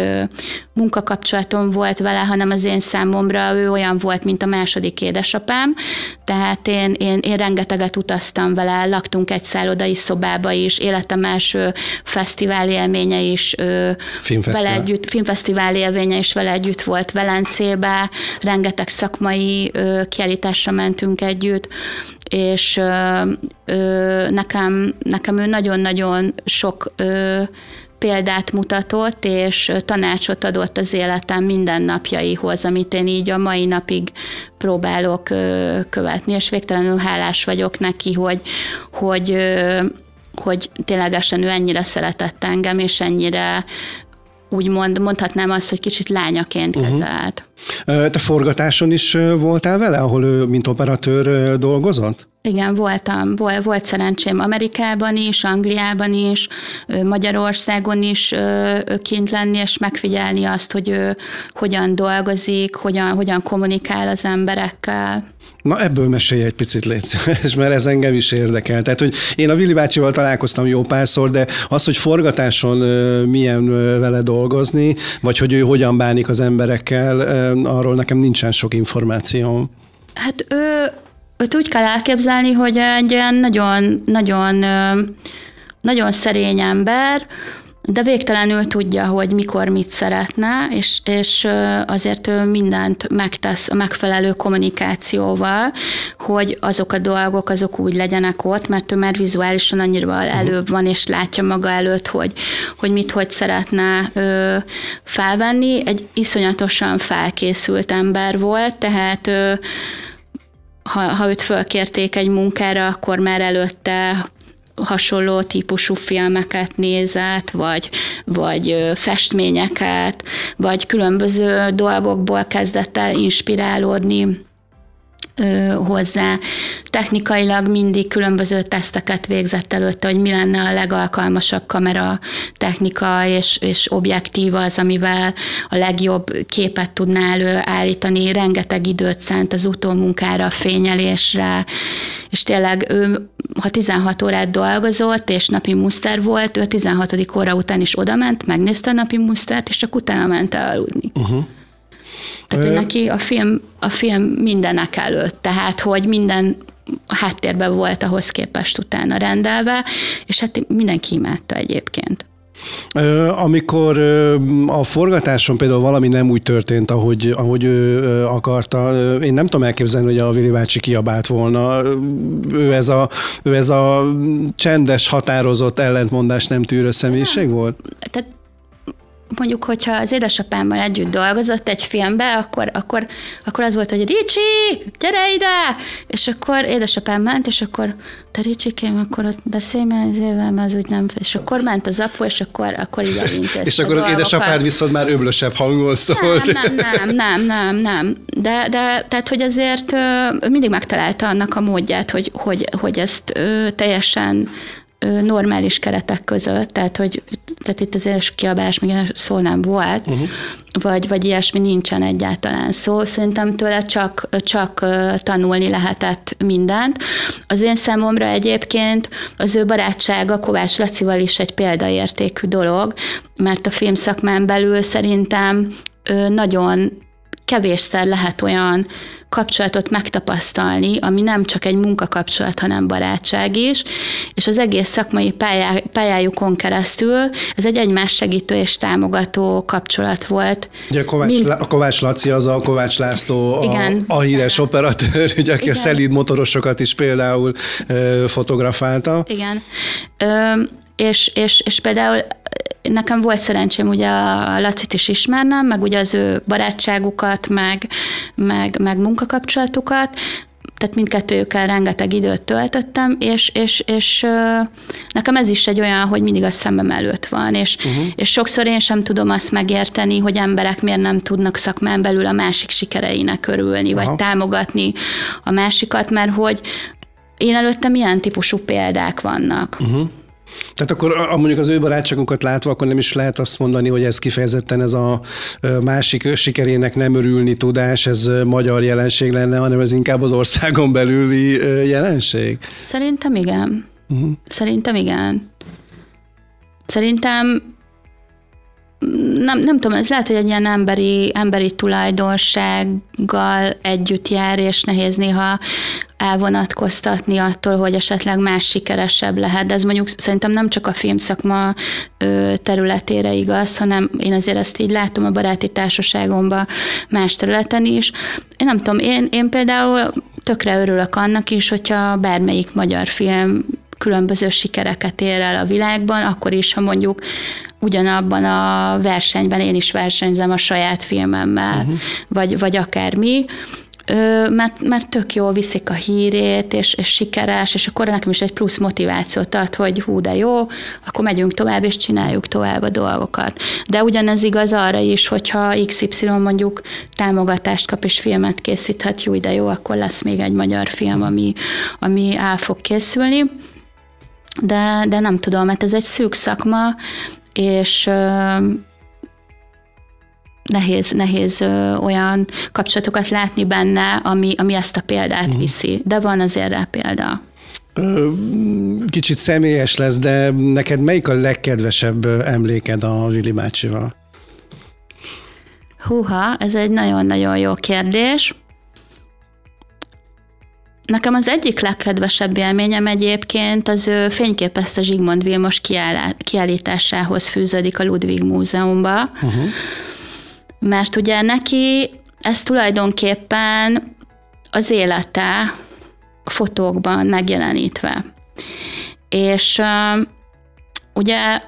munkakapcsolatom volt vele, hanem az én számomra ő olyan volt, mint a második édesapám, tehát én, én, én rengeteget utaztam vele, laktunk egy szállodai szobába is, életem első fesztivál élménye is filmfesztivál. vele együtt, filmfesztivál élménye is vele együtt volt Velencébe, rengeteg szakmai kiállításra mentünk együtt, és ö, nekem, nekem ő nagyon-nagyon sok ö, példát mutatott, és tanácsot adott az életem mindennapjaihoz, amit én így a mai napig próbálok követni, és végtelenül hálás vagyok neki, hogy, hogy, hogy ténylegesen ő ennyire szeretett engem, és ennyire úgymond mondhatnám azt, hogy kicsit lányaként uh-huh. kezelt. Te forgatáson is voltál vele, ahol ő, mint operatőr dolgozott? Igen, voltam. Volt, volt szerencsém Amerikában is, Angliában is, Magyarországon is kint lenni, és megfigyelni azt, hogy ő hogyan dolgozik, hogyan, hogyan kommunikál az emberekkel. Na ebből mesélj egy picit, légy szíves, mert ez engem is érdekel. Tehát, hogy én a Vili bácsival találkoztam jó párszor, de az, hogy forgatáson milyen vele dolgozni, vagy hogy ő hogyan bánik az emberekkel, arról nekem nincsen sok információm. Hát ő őt úgy kell elképzelni, hogy egy ilyen nagyon, nagyon, nagyon szerény ember, de végtelenül tudja, hogy mikor mit szeretne, és, és azért ő mindent megtesz a megfelelő kommunikációval, hogy azok a dolgok azok úgy legyenek ott, mert ő már vizuálisan annyira mhm. előbb van, és látja maga előtt, hogy, hogy mit, hogy szeretne felvenni. Egy iszonyatosan felkészült ember volt, tehát ha, ha őt fölkérték egy munkára, akkor már előtte hasonló típusú filmeket nézett, vagy, vagy festményeket, vagy különböző dolgokból kezdett el inspirálódni hozzá. Technikailag mindig különböző teszteket végzett előtte, hogy mi lenne a legalkalmasabb kamera technika és, és objektív az, amivel a legjobb képet tudná előállítani. Rengeteg időt szánt az utómunkára, a fényelésre, és tényleg ő, ha 16 órát dolgozott, és napi muszter volt, ő a 16. óra után is odament, megnézte a napi musztert, és csak utána ment el aludni. Uh-huh. Tehát, hogy neki a film, a film mindenek előtt, tehát, hogy minden háttérben volt ahhoz képest utána rendelve, és hát mindenki imádta egyébként. Amikor a forgatáson például valami nem úgy történt, ahogy, ahogy ő akarta, én nem tudom elképzelni, hogy a Vili bácsi kiabált volna. Ő ez a, ő ez a csendes, határozott ellentmondás nem tűrő személyiség volt? Tehát mondjuk, hogyha az édesapámmal együtt dolgozott egy filmbe, akkor, akkor, akkor az volt, hogy Ricsi, gyere ide! És akkor édesapám ment, és akkor te Ricsikém, akkor ott beszélj már az évvel, mert az úgy nem... És akkor ment az apu, és akkor, akkor így És akkor az édesapád viszont már öblösebb hangon szólt. Nem, nem, nem, nem, nem, nem. De, de tehát, hogy azért mindig megtalálta annak a módját, hogy, hogy, hogy ezt teljesen normális keretek között, tehát hogy tehát itt azért kiabálás még szó nem volt, uh-huh. vagy, vagy ilyesmi nincsen egyáltalán szó. Szerintem tőle csak, csak tanulni lehetett mindent. Az én számomra egyébként az ő barátsága Kovács Lacival is egy példaértékű dolog, mert a filmszakmán belül szerintem nagyon kevésszer lehet olyan kapcsolatot megtapasztalni, ami nem csak egy munkakapcsolat, hanem barátság is, és az egész szakmai pályá, pályájukon keresztül ez egy egymás segítő és támogató kapcsolat volt. Ugye a Kovács, Mind... a Kovács Laci az a Kovács László, Igen. a, a híres Igen. operatőr, ugye, aki Igen. a szelíd motorosokat is például ö, fotografálta. Igen. Ö, és, és, és például nekem volt szerencsém ugye a Lacit is ismernem, meg ugye az ő barátságukat, meg, meg, meg munkakapcsolatukat, tehát mindkettőjükkel rengeteg időt töltöttem, és, és, és nekem ez is egy olyan, hogy mindig a szemem előtt van, és, uh-huh. és sokszor én sem tudom azt megérteni, hogy emberek miért nem tudnak szakmán belül a másik sikereinek örülni, Aha. vagy támogatni a másikat, mert hogy én előttem milyen típusú példák vannak. Uh-huh. Tehát akkor mondjuk az ő barátságunkat látva, akkor nem is lehet azt mondani, hogy ez kifejezetten ez a másik sikerének nem örülni tudás, ez magyar jelenség lenne, hanem ez inkább az országon belüli jelenség? Szerintem igen. Uh-huh. Szerintem igen. Szerintem nem, nem tudom, ez lehet, hogy egy ilyen emberi, emberi tulajdonsággal együtt jár, és nehéz néha elvonatkoztatni attól, hogy esetleg más sikeresebb lehet. De ez mondjuk szerintem nem csak a filmszakma területére igaz, hanem én azért ezt így látom a baráti társaságomban más területen is. Én nem tudom, én, én például tökre örülök annak is, hogyha bármelyik magyar film különböző sikereket ér el a világban, akkor is, ha mondjuk ugyanabban a versenyben én is versenyzem a saját filmemmel, uh-huh. vagy, vagy akármi, mert, mert tök jól viszik a hírét, és, és sikeres, és akkor nekem is egy plusz motivációt ad, hogy hú, de jó, akkor megyünk tovább, és csináljuk tovább a dolgokat. De ugyanez igaz arra is, hogyha XY mondjuk támogatást kap, és filmet készíthet, jó, de jó, akkor lesz még egy magyar film, ami, ami el fog készülni. De, de nem tudom, mert ez egy szűk szakma, és nehéz, nehéz olyan kapcsolatokat látni benne, ami, ami ezt a példát uh-huh. viszi. De van azért rá példa. Kicsit személyes lesz, de neked melyik a legkedvesebb emléked a Vili bácsival? Húha, ez egy nagyon-nagyon jó kérdés. Nekem az egyik legkedvesebb élményem egyébként az ő fényképezte Zsigmond Vilmos kiállításához fűződik a Ludwig Múzeumba, uh-huh. mert ugye neki ez tulajdonképpen az élete fotókban megjelenítve. És uh, ugye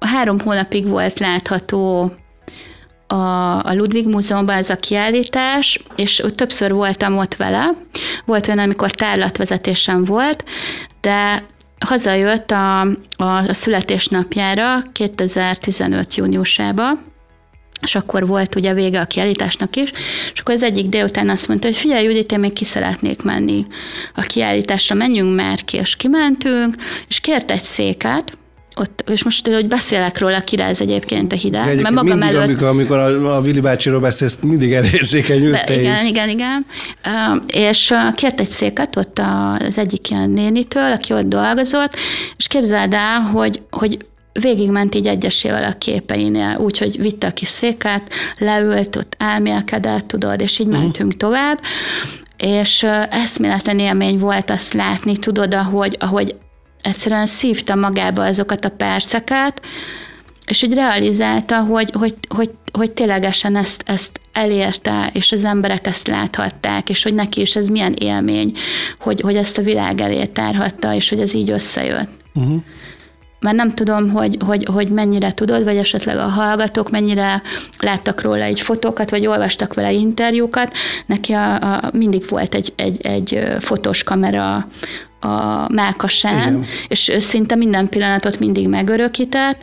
három hónapig volt látható a, a Ludwig Múzeumban ez a kiállítás, és többször voltam ott vele. Volt olyan, amikor tárlatvezetésem volt, de hazajött a, a, a születésnapjára 2015. júniusába, és akkor volt ugye vége a kiállításnak is, és akkor az egyik délután azt mondta, hogy figyelj Judit, én még ki szeretnék menni a kiállításra, menjünk már ki, és kimentünk, és kért egy széket, ott, és most, hogy beszélek róla, kiráz egyébként a hideg. Egyébként mert magam mindig, előtt... amikor, amikor a, a Vili bácsiról beszélsz, mindig elérzékenyülsz te Igen, is. igen, igen. És kért egy széket ott az egyik ilyen nénitől, aki ott dolgozott, és képzeld el, hogy, hogy végigment így egyesével a képeinél, úgyhogy vitte a kis széket, leült, ott elmélkedett, tudod, és így uh-huh. mentünk tovább, és eszméletlen élmény volt azt látni, tudod, ahogy, ahogy egyszerűen szívta magába azokat a perceket, és úgy realizálta, hogy, hogy, hogy, hogy ténylegesen ezt, ezt elérte, és az emberek ezt láthatták, és hogy neki is ez milyen élmény, hogy, hogy ezt a világ elé tárhatta, és hogy ez így összejött. Uh-huh. már nem tudom, hogy, hogy, hogy mennyire tudod, vagy esetleg a hallgatók mennyire láttak róla egy fotókat, vagy olvastak vele interjúkat. Neki a, a, mindig volt egy, egy, egy fotós kamera a melkasán, Igen. és szinte minden pillanatot mindig megörökített,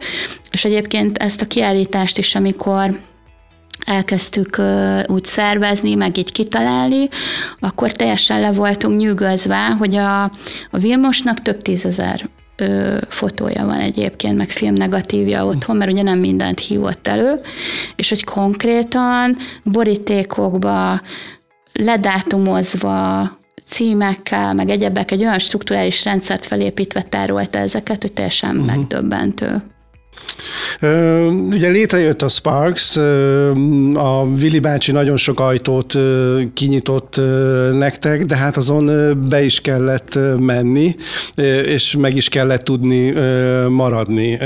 és egyébként ezt a kiállítást is, amikor elkezdtük úgy szervezni, meg így kitalálni, akkor teljesen le voltunk nyűgözve, hogy a, a Vilmosnak több tízezer ö, fotója van egyébként, meg filmnegatívja otthon, mert ugye nem mindent hívott elő, és hogy konkrétan borítékokba, ledátumozva, címekkel, meg egyebek egy olyan strukturális rendszert felépítve tárolta ezeket, hogy teljesen uh-huh. megdöbbentő. Ugye létrejött a Sparks, a Vili bácsi nagyon sok ajtót kinyitott nektek, de hát azon be is kellett menni, és meg is kellett tudni maradni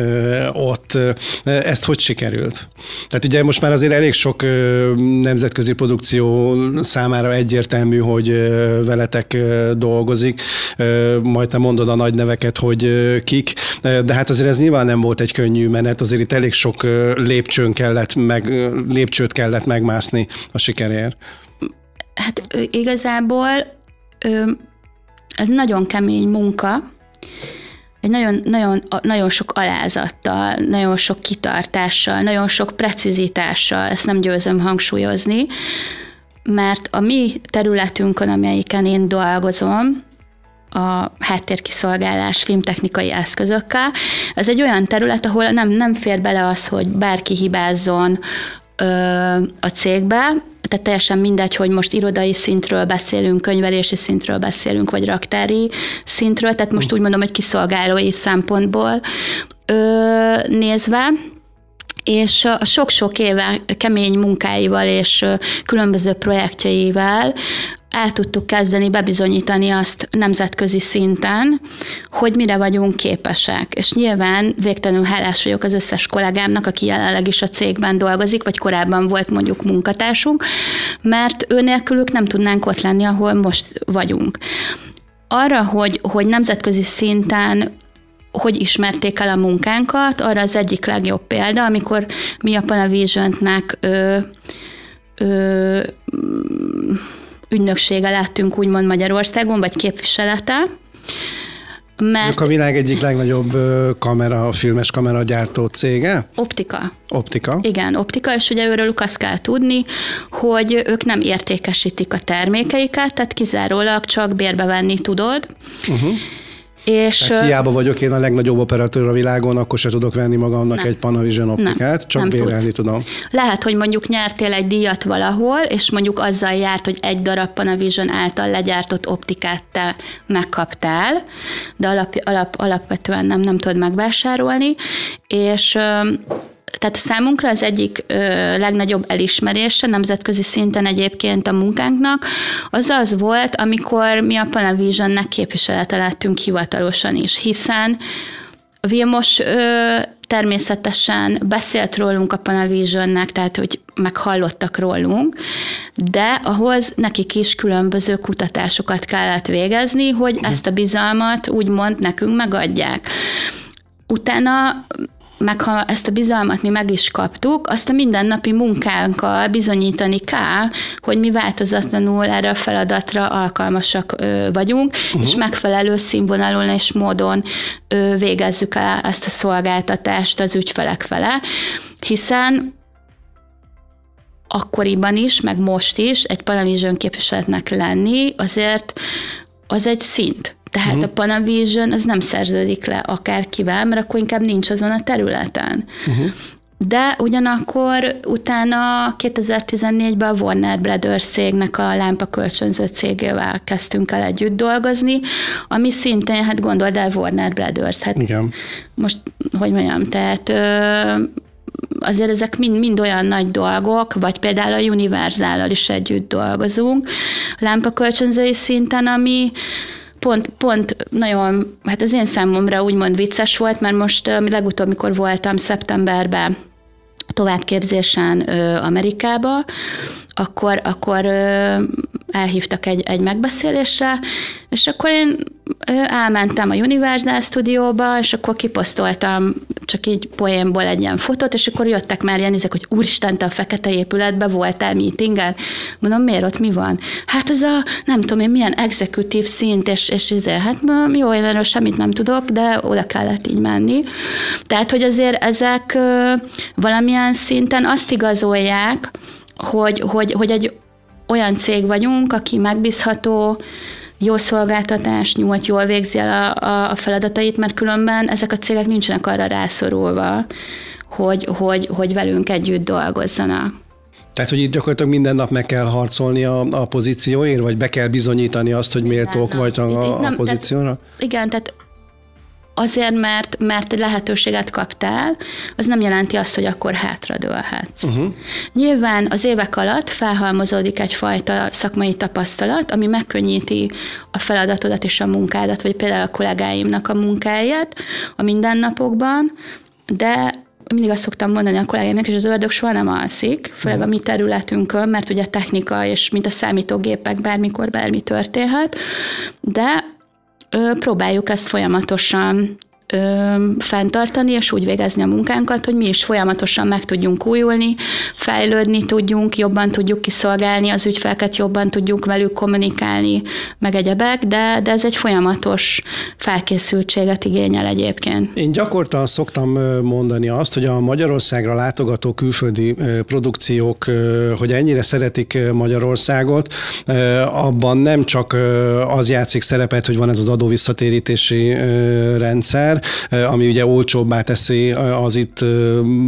ott. Ezt hogy sikerült? Tehát ugye most már azért elég sok nemzetközi produkció számára egyértelmű, hogy veletek dolgozik, majd te mondod a nagy neveket, hogy kik, de hát azért ez nyilván nem volt egy könnyű menet, azért itt elég sok lépcsőn kellett meg, lépcsőt kellett megmászni a sikerért. Hát igazából ez nagyon kemény munka, egy nagyon, nagyon, nagyon sok alázattal, nagyon sok kitartással, nagyon sok precizitással, ezt nem győzöm hangsúlyozni, mert a mi területünkön, amelyiken én dolgozom, a háttérkiszolgálás filmtechnikai eszközökkel. Ez egy olyan terület, ahol nem, nem fér bele az, hogy bárki hibázzon ö, a cégbe, tehát teljesen mindegy, hogy most irodai szintről beszélünk, könyvelési szintről beszélünk, vagy raktári szintről, tehát most úgy mondom, hogy kiszolgálói szempontból ö, nézve, és a sok-sok éve kemény munkáival és különböző projektjeivel el tudtuk kezdeni bebizonyítani azt nemzetközi szinten, hogy mire vagyunk képesek. És nyilván végtelenül hálás vagyok az összes kollégámnak, aki jelenleg is a cégben dolgozik, vagy korábban volt mondjuk munkatársunk, mert ő nélkülük nem tudnánk ott lenni, ahol most vagyunk. Arra, hogy, hogy nemzetközi szinten hogy ismerték el a munkánkat, arra az egyik legjobb példa, amikor mi a Panavision-nek ö, ö, ügynöksége lettünk úgymond Magyarországon, vagy képviselete, mert... Ők a világ egyik legnagyobb kamera, filmes kamera gyártó cége? Optika. Optika. Igen, optika, és ugye őről azt kell tudni, hogy ők nem értékesítik a termékeiket, tehát kizárólag csak bérbe venni tudod. Uh-huh és, hát hiába vagyok én a legnagyobb operatőr a világon, akkor se tudok venni magamnak nem. egy Panavision optikát, nem, csak nem bérelni tudsz. tudom. Lehet, hogy mondjuk nyertél egy díjat valahol, és mondjuk azzal járt, hogy egy darab Panavision által legyártott optikát te megkaptál, de alap, alap, alapvetően nem, nem tudod megvásárolni, és tehát számunkra az egyik ö, legnagyobb elismerése nemzetközi szinten egyébként a munkánknak, az az volt, amikor mi a Panavisionnek képviselete lettünk hivatalosan is, hiszen Vilmos ö, természetesen beszélt rólunk a Panavisionnek, tehát hogy meghallottak rólunk, de ahhoz nekik is különböző kutatásokat kellett végezni, hogy ezt a bizalmat úgymond nekünk megadják. Utána meg ha ezt a bizalmat mi meg is kaptuk, azt a mindennapi munkánkkal bizonyítani kell, hogy mi változatlanul erre a feladatra alkalmasak vagyunk, uh-huh. és megfelelő színvonalon és módon végezzük el ezt a szolgáltatást az ügyfelek fele, hiszen akkoriban is, meg most is egy Panavision képviseletnek lenni, azért az egy szint. Tehát uh-huh. a Panavision az nem szerződik le akárkivel, mert akkor inkább nincs azon a területen. Uh-huh. De ugyanakkor utána 2014-ben a Warner Brothers cégnek a lámpa kölcsönző cégével kezdtünk el együtt dolgozni, ami szintén, hát gondold el Warner Brothers. Hát Igen. Most, hogy mondjam, tehát azért ezek mind, mind olyan nagy dolgok, vagy például a Univerzállal is együtt dolgozunk, lámpakölcsönzői szinten, ami pont, pont nagyon, hát az én számomra úgymond vicces volt, mert most legutóbb, mikor voltam szeptemberben továbbképzésen Amerikába, akkor, akkor elhívtak egy, egy megbeszélésre, és akkor én elmentem a Universal stúdióba, és akkor kiposztoltam csak így poénból egy ilyen fotót, és akkor jöttek már ilyen izek, hogy úristen, te a fekete épületbe voltál meetingen. Mondom, miért ott mi van? Hát ez a, nem tudom én, milyen exekutív szint, és, és izé, hát jó, én erről semmit nem tudok, de oda kellett így menni. Tehát, hogy azért ezek valamilyen szinten azt igazolják, hogy, hogy, hogy egy olyan cég vagyunk, aki megbízható, jó szolgáltatás nyújt, jól végzi el a, a, a feladatait, mert különben ezek a cégek nincsenek arra rászorulva, hogy, hogy, hogy velünk együtt dolgozzanak. Tehát, hogy itt gyakorlatilag minden nap meg kell harcolni a, a pozícióért, vagy be kell bizonyítani azt, hogy méltók vagy a, a pozícióra? Tehát, igen, tehát azért, mert, mert lehetőséget kaptál, az nem jelenti azt, hogy akkor hátradőlhetsz. Uh-huh. Nyilván az évek alatt felhalmozódik egyfajta szakmai tapasztalat, ami megkönnyíti a feladatodat és a munkádat, vagy például a kollégáimnak a munkáját a mindennapokban, de mindig azt szoktam mondani a kollégáimnak, és az ördög soha nem alszik, főleg a mi területünkön, mert ugye technika és mint a számítógépek bármikor bármi történhet, de próbáljuk ezt folyamatosan ö, fenntartani, és úgy végezni a munkánkat, hogy mi is folyamatosan meg tudjunk újulni, fejlődni tudjunk, jobban tudjuk kiszolgálni az ügyfeleket, jobban tudjuk velük kommunikálni, meg egyebek, de, de ez egy folyamatos felkészültséget igényel egyébként. Én gyakortan szoktam mondani azt, hogy a Magyarországra látogató külföldi produkciók, hogy ennyire szeretik Magyarországot, abban nem csak az játszik szerepet, hogy van ez az adóvisszatérítési rendszer, rendszer, ami ugye olcsóbbá teszi az itt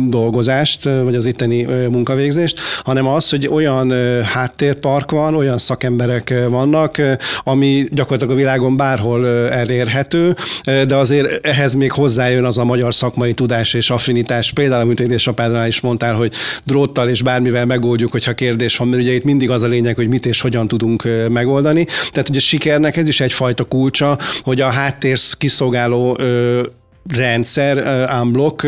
dolgozást, vagy az itteni munkavégzést, hanem az, hogy olyan háttérpark van, olyan szakemberek vannak, ami gyakorlatilag a világon bárhol elérhető, de azért ehhez még hozzájön az a magyar szakmai tudás és affinitás. Például, amit édesapádnál is mondtál, hogy dróttal és bármivel megoldjuk, hogyha kérdés van, mert ugye itt mindig az a lényeg, hogy mit és hogyan tudunk megoldani. Tehát ugye sikernek ez is egyfajta kulcsa, hogy a háttér kiszolgáló rendszer, unblock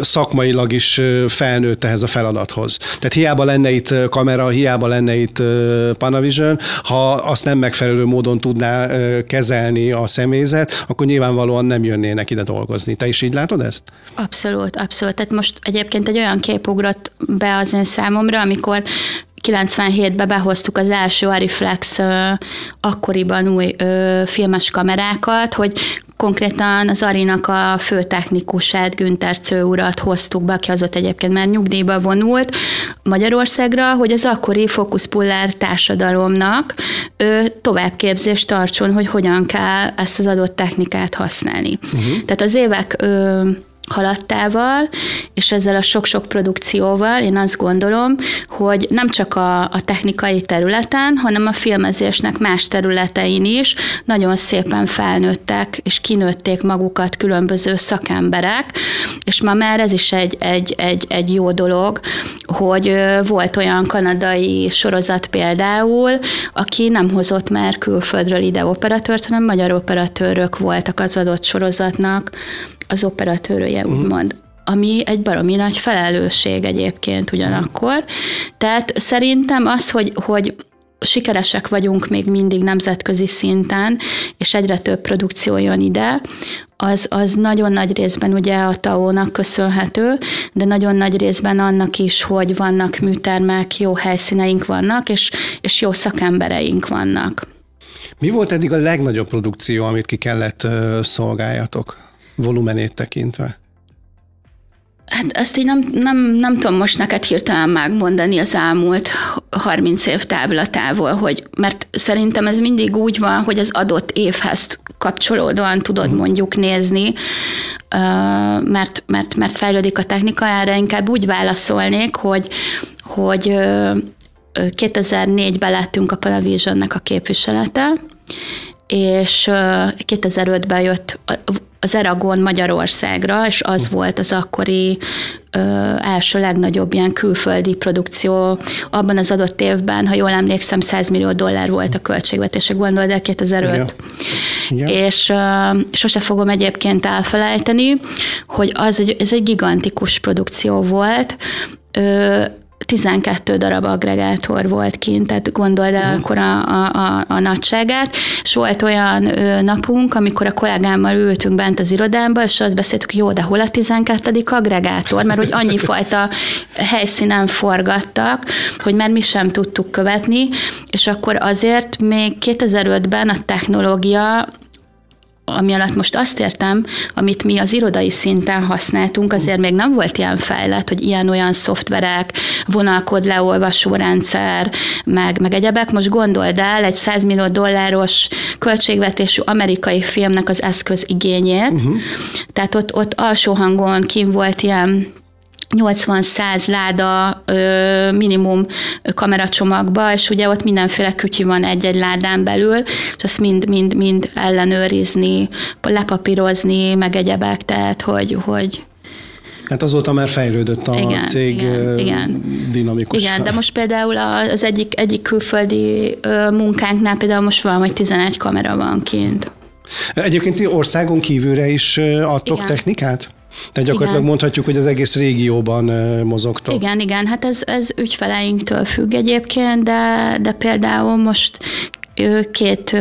szakmailag is felnőtt ehhez a feladathoz. Tehát hiába lenne itt kamera, hiába lenne itt Panavision, ha azt nem megfelelő módon tudná kezelni a személyzet, akkor nyilvánvalóan nem jönnének ide dolgozni. Te is így látod ezt? Abszolút, abszolút. Tehát most egyébként egy olyan kép ugrott be az én számomra, amikor 97-ben behoztuk az első Ariflex akkoriban új ö, filmes kamerákat, hogy konkrétan az Arinak a főtechnikusát, Günther Cő urat hoztuk be, aki az ott egyébként már nyugdíjba vonult Magyarországra, hogy az akkori fókuszpullár társadalomnak továbbképzést tartson, hogy hogyan kell ezt az adott technikát használni. Uh-huh. Tehát az évek ö, haladtával, és ezzel a sok-sok produkcióval én azt gondolom, hogy nem csak a, a technikai területen, hanem a filmezésnek más területein is nagyon szépen felnőttek, és kinőtték magukat különböző szakemberek, és ma már ez is egy, egy, egy, egy jó dolog, hogy volt olyan kanadai sorozat például, aki nem hozott már külföldről ide operatőrt, hanem magyar operatőrök voltak az adott sorozatnak az operatőrője, uh-huh. úgymond ami egy baromi nagy felelősség egyébként ugyanakkor. Tehát szerintem az, hogy, hogy sikeresek vagyunk még mindig nemzetközi szinten, és egyre több produkció jön ide, az, az nagyon nagy részben ugye a TAO-nak köszönhető, de nagyon nagy részben annak is, hogy vannak műtermek, jó helyszíneink vannak, és, és jó szakembereink vannak. Mi volt eddig a legnagyobb produkció, amit ki kellett szolgáljatok? Volumenét tekintve? Hát ezt így nem, nem, nem tudom most neked hirtelen megmondani az elmúlt 30 év táblatával, hogy, mert szerintem ez mindig úgy van, hogy az adott évhez kapcsolódóan tudod mhm. mondjuk nézni, mert, mert, mert fejlődik a technika, erre inkább úgy válaszolnék, hogy, hogy 2004-ben lettünk a Panavisionnek a képviselete, és 2005-ben jött az Eragon Magyarországra, és az uh. volt az akkori ö, első legnagyobb ilyen külföldi produkció abban az adott évben, ha jól emlékszem, 100 millió dollár volt a költségvetése, gondold el 2005. Igen. Igen. És ö, sose fogom egyébként elfelejteni, hogy az egy, ez egy gigantikus produkció volt, ö, 12 darab agregátor volt kint, tehát gondold el uh-huh. akkor a, a, a, a nagyságát, és volt olyan ö, napunk, amikor a kollégámmal ültünk bent az irodámba, és azt beszéltük, jó, de hol a 12. agregátor, mert hogy annyi fajta helyszínen forgattak, hogy már mi sem tudtuk követni, és akkor azért még 2005-ben a technológia ami alatt most azt értem, amit mi az irodai szinten használtunk, azért még nem volt ilyen fejlett, hogy ilyen-olyan szoftverek, vonalkod leolvasó rendszer, meg, meg egyebek. Most gondold el egy 100 millió dolláros költségvetésű amerikai filmnek az eszköz igényét, uh-huh. tehát ott, ott alsó hangon kim volt ilyen 80-100 láda ö, minimum kameracsomagba, és ugye ott mindenféle kütyű van egy-egy ládán belül, és azt mind, mind, mind ellenőrizni, lepapírozni, meg egyebek, tehát hogy, hogy Hát azóta már fejlődött a igen, cég igen, igen. dinamikus. Igen, de most például az egyik, egyik külföldi munkánknál például most valahogy 11 kamera van kint. Egyébként ti országon kívülre is adtok igen. technikát? Tehát gyakorlatilag igen. mondhatjuk, hogy az egész régióban mozogtok. Igen, igen, hát ez, ez ügyfeleinktől függ egyébként, de, de például most két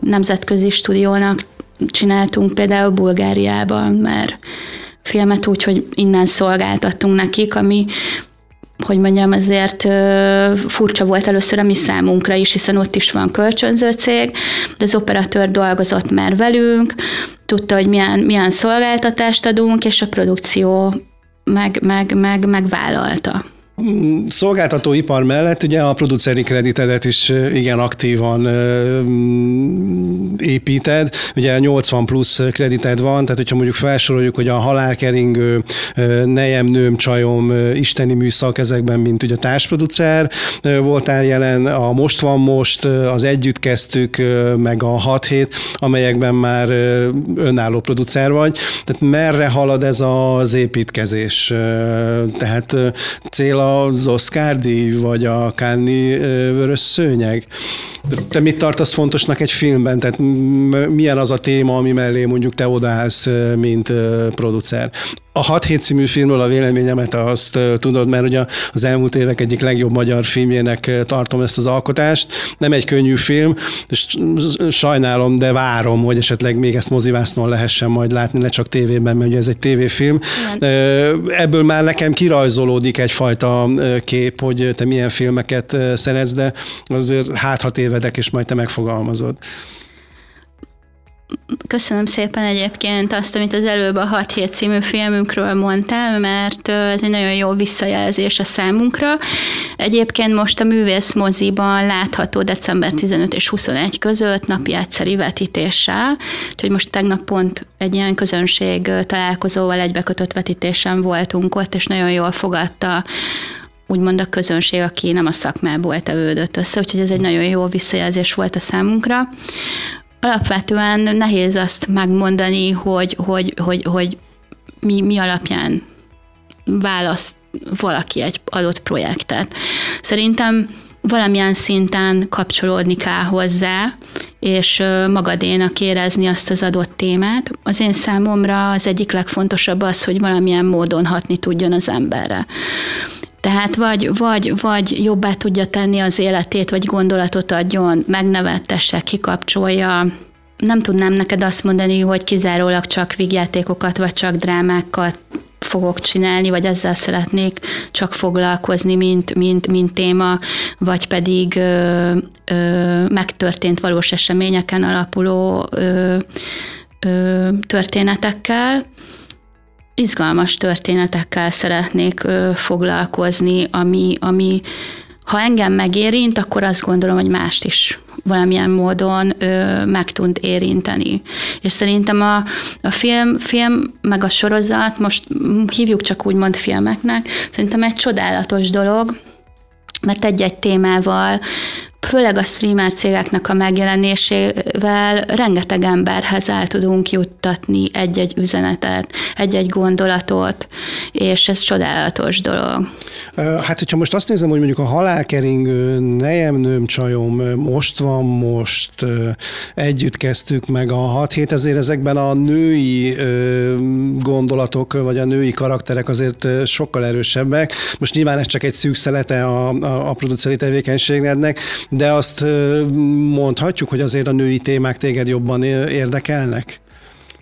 nemzetközi stúdiónak csináltunk például Bulgáriában, mert filmet úgy, hogy innen szolgáltattunk nekik, ami hogy mondjam, azért furcsa volt először a mi számunkra is, hiszen ott is van kölcsönző cég, de az operatőr dolgozott már velünk, tudta, hogy milyen, milyen szolgáltatást adunk, és a produkció meg, meg, meg, megvállalta szolgáltatóipar mellett ugye a produceri kreditedet is igen aktívan építed. Ugye 80 plusz kredited van, tehát hogyha mondjuk felsoroljuk, hogy a halálkeringő, nejem, nőm, csajom, isteni műszak ezekben, mint ugye társproducer voltál jelen, a Most van most, az Együtt kezdtük, meg a 6 hét, amelyekben már önálló producer vagy. Tehát merre halad ez az építkezés? Tehát cél az Oscar díj, vagy a Cannes vörös szőnyeg? Te mit tartasz fontosnak egy filmben? Tehát milyen az a téma, ami mellé mondjuk te odaállsz, mint producer? A 6 hét című filmről a véleményemet azt tudod, mert ugye az elmúlt évek egyik legjobb magyar filmjének tartom ezt az alkotást. Nem egy könnyű film, és sajnálom, de várom, hogy esetleg még ezt mozivásznon lehessen majd látni, ne csak tévében, mert ugye ez egy tévéfilm. Igen. Ebből már nekem kirajzolódik egyfajta kép, hogy te milyen filmeket szeretsz, de azért hát hat évedek, és majd te megfogalmazod. Köszönöm szépen egyébként azt, amit az előbb a 6 hét című filmünkről mondtál, mert ez egy nagyon jó visszajelzés a számunkra. Egyébként most a művész moziban látható december 15 és 21 között napi egyszeri vetítéssel, úgyhogy most tegnap pont egy ilyen közönség találkozóval egybekötött vetítésen voltunk ott, és nagyon jól fogadta úgymond a közönség, aki nem a szakmából tevődött össze, úgyhogy ez egy nagyon jó visszajelzés volt a számunkra. Alapvetően nehéz azt megmondani, hogy, hogy, hogy, hogy mi, mi alapján választ valaki egy adott projektet. Szerintem valamilyen szinten kapcsolódni kell hozzá, és magadénak érezni azt az adott témát. Az én számomra az egyik legfontosabb az, hogy valamilyen módon hatni tudjon az emberre. Tehát vagy, vagy, vagy jobbá tudja tenni az életét, vagy gondolatot adjon, megnevettesse, kikapcsolja, nem tudnám neked azt mondani, hogy kizárólag csak vígjátékokat, vagy csak drámákat fogok csinálni, vagy ezzel szeretnék csak foglalkozni, mint, mint, mint téma, vagy pedig ö, ö, megtörtént valós eseményeken alapuló ö, ö, történetekkel izgalmas történetekkel szeretnék ö, foglalkozni, ami, ami ha engem megérint, akkor azt gondolom, hogy mást is valamilyen módon ö, meg tud érinteni. És szerintem a, a film, film, meg a sorozat, most hívjuk csak úgymond filmeknek, szerintem egy csodálatos dolog, mert egy-egy témával főleg a streamer cégeknek a megjelenésével rengeteg emberhez el tudunk juttatni egy-egy üzenetet, egy-egy gondolatot, és ez csodálatos dolog. Hát, hogyha most azt nézem, hogy mondjuk a halálkeringő, nejem nőm csajom, most van most, együtt kezdtük meg a 6 hét, ezért ezekben a női gondolatok, vagy a női karakterek azért sokkal erősebbek. Most nyilván ez csak egy szűk szelete a, a, a produceri tevékenységednek, de azt mondhatjuk, hogy azért a női témák téged jobban érdekelnek?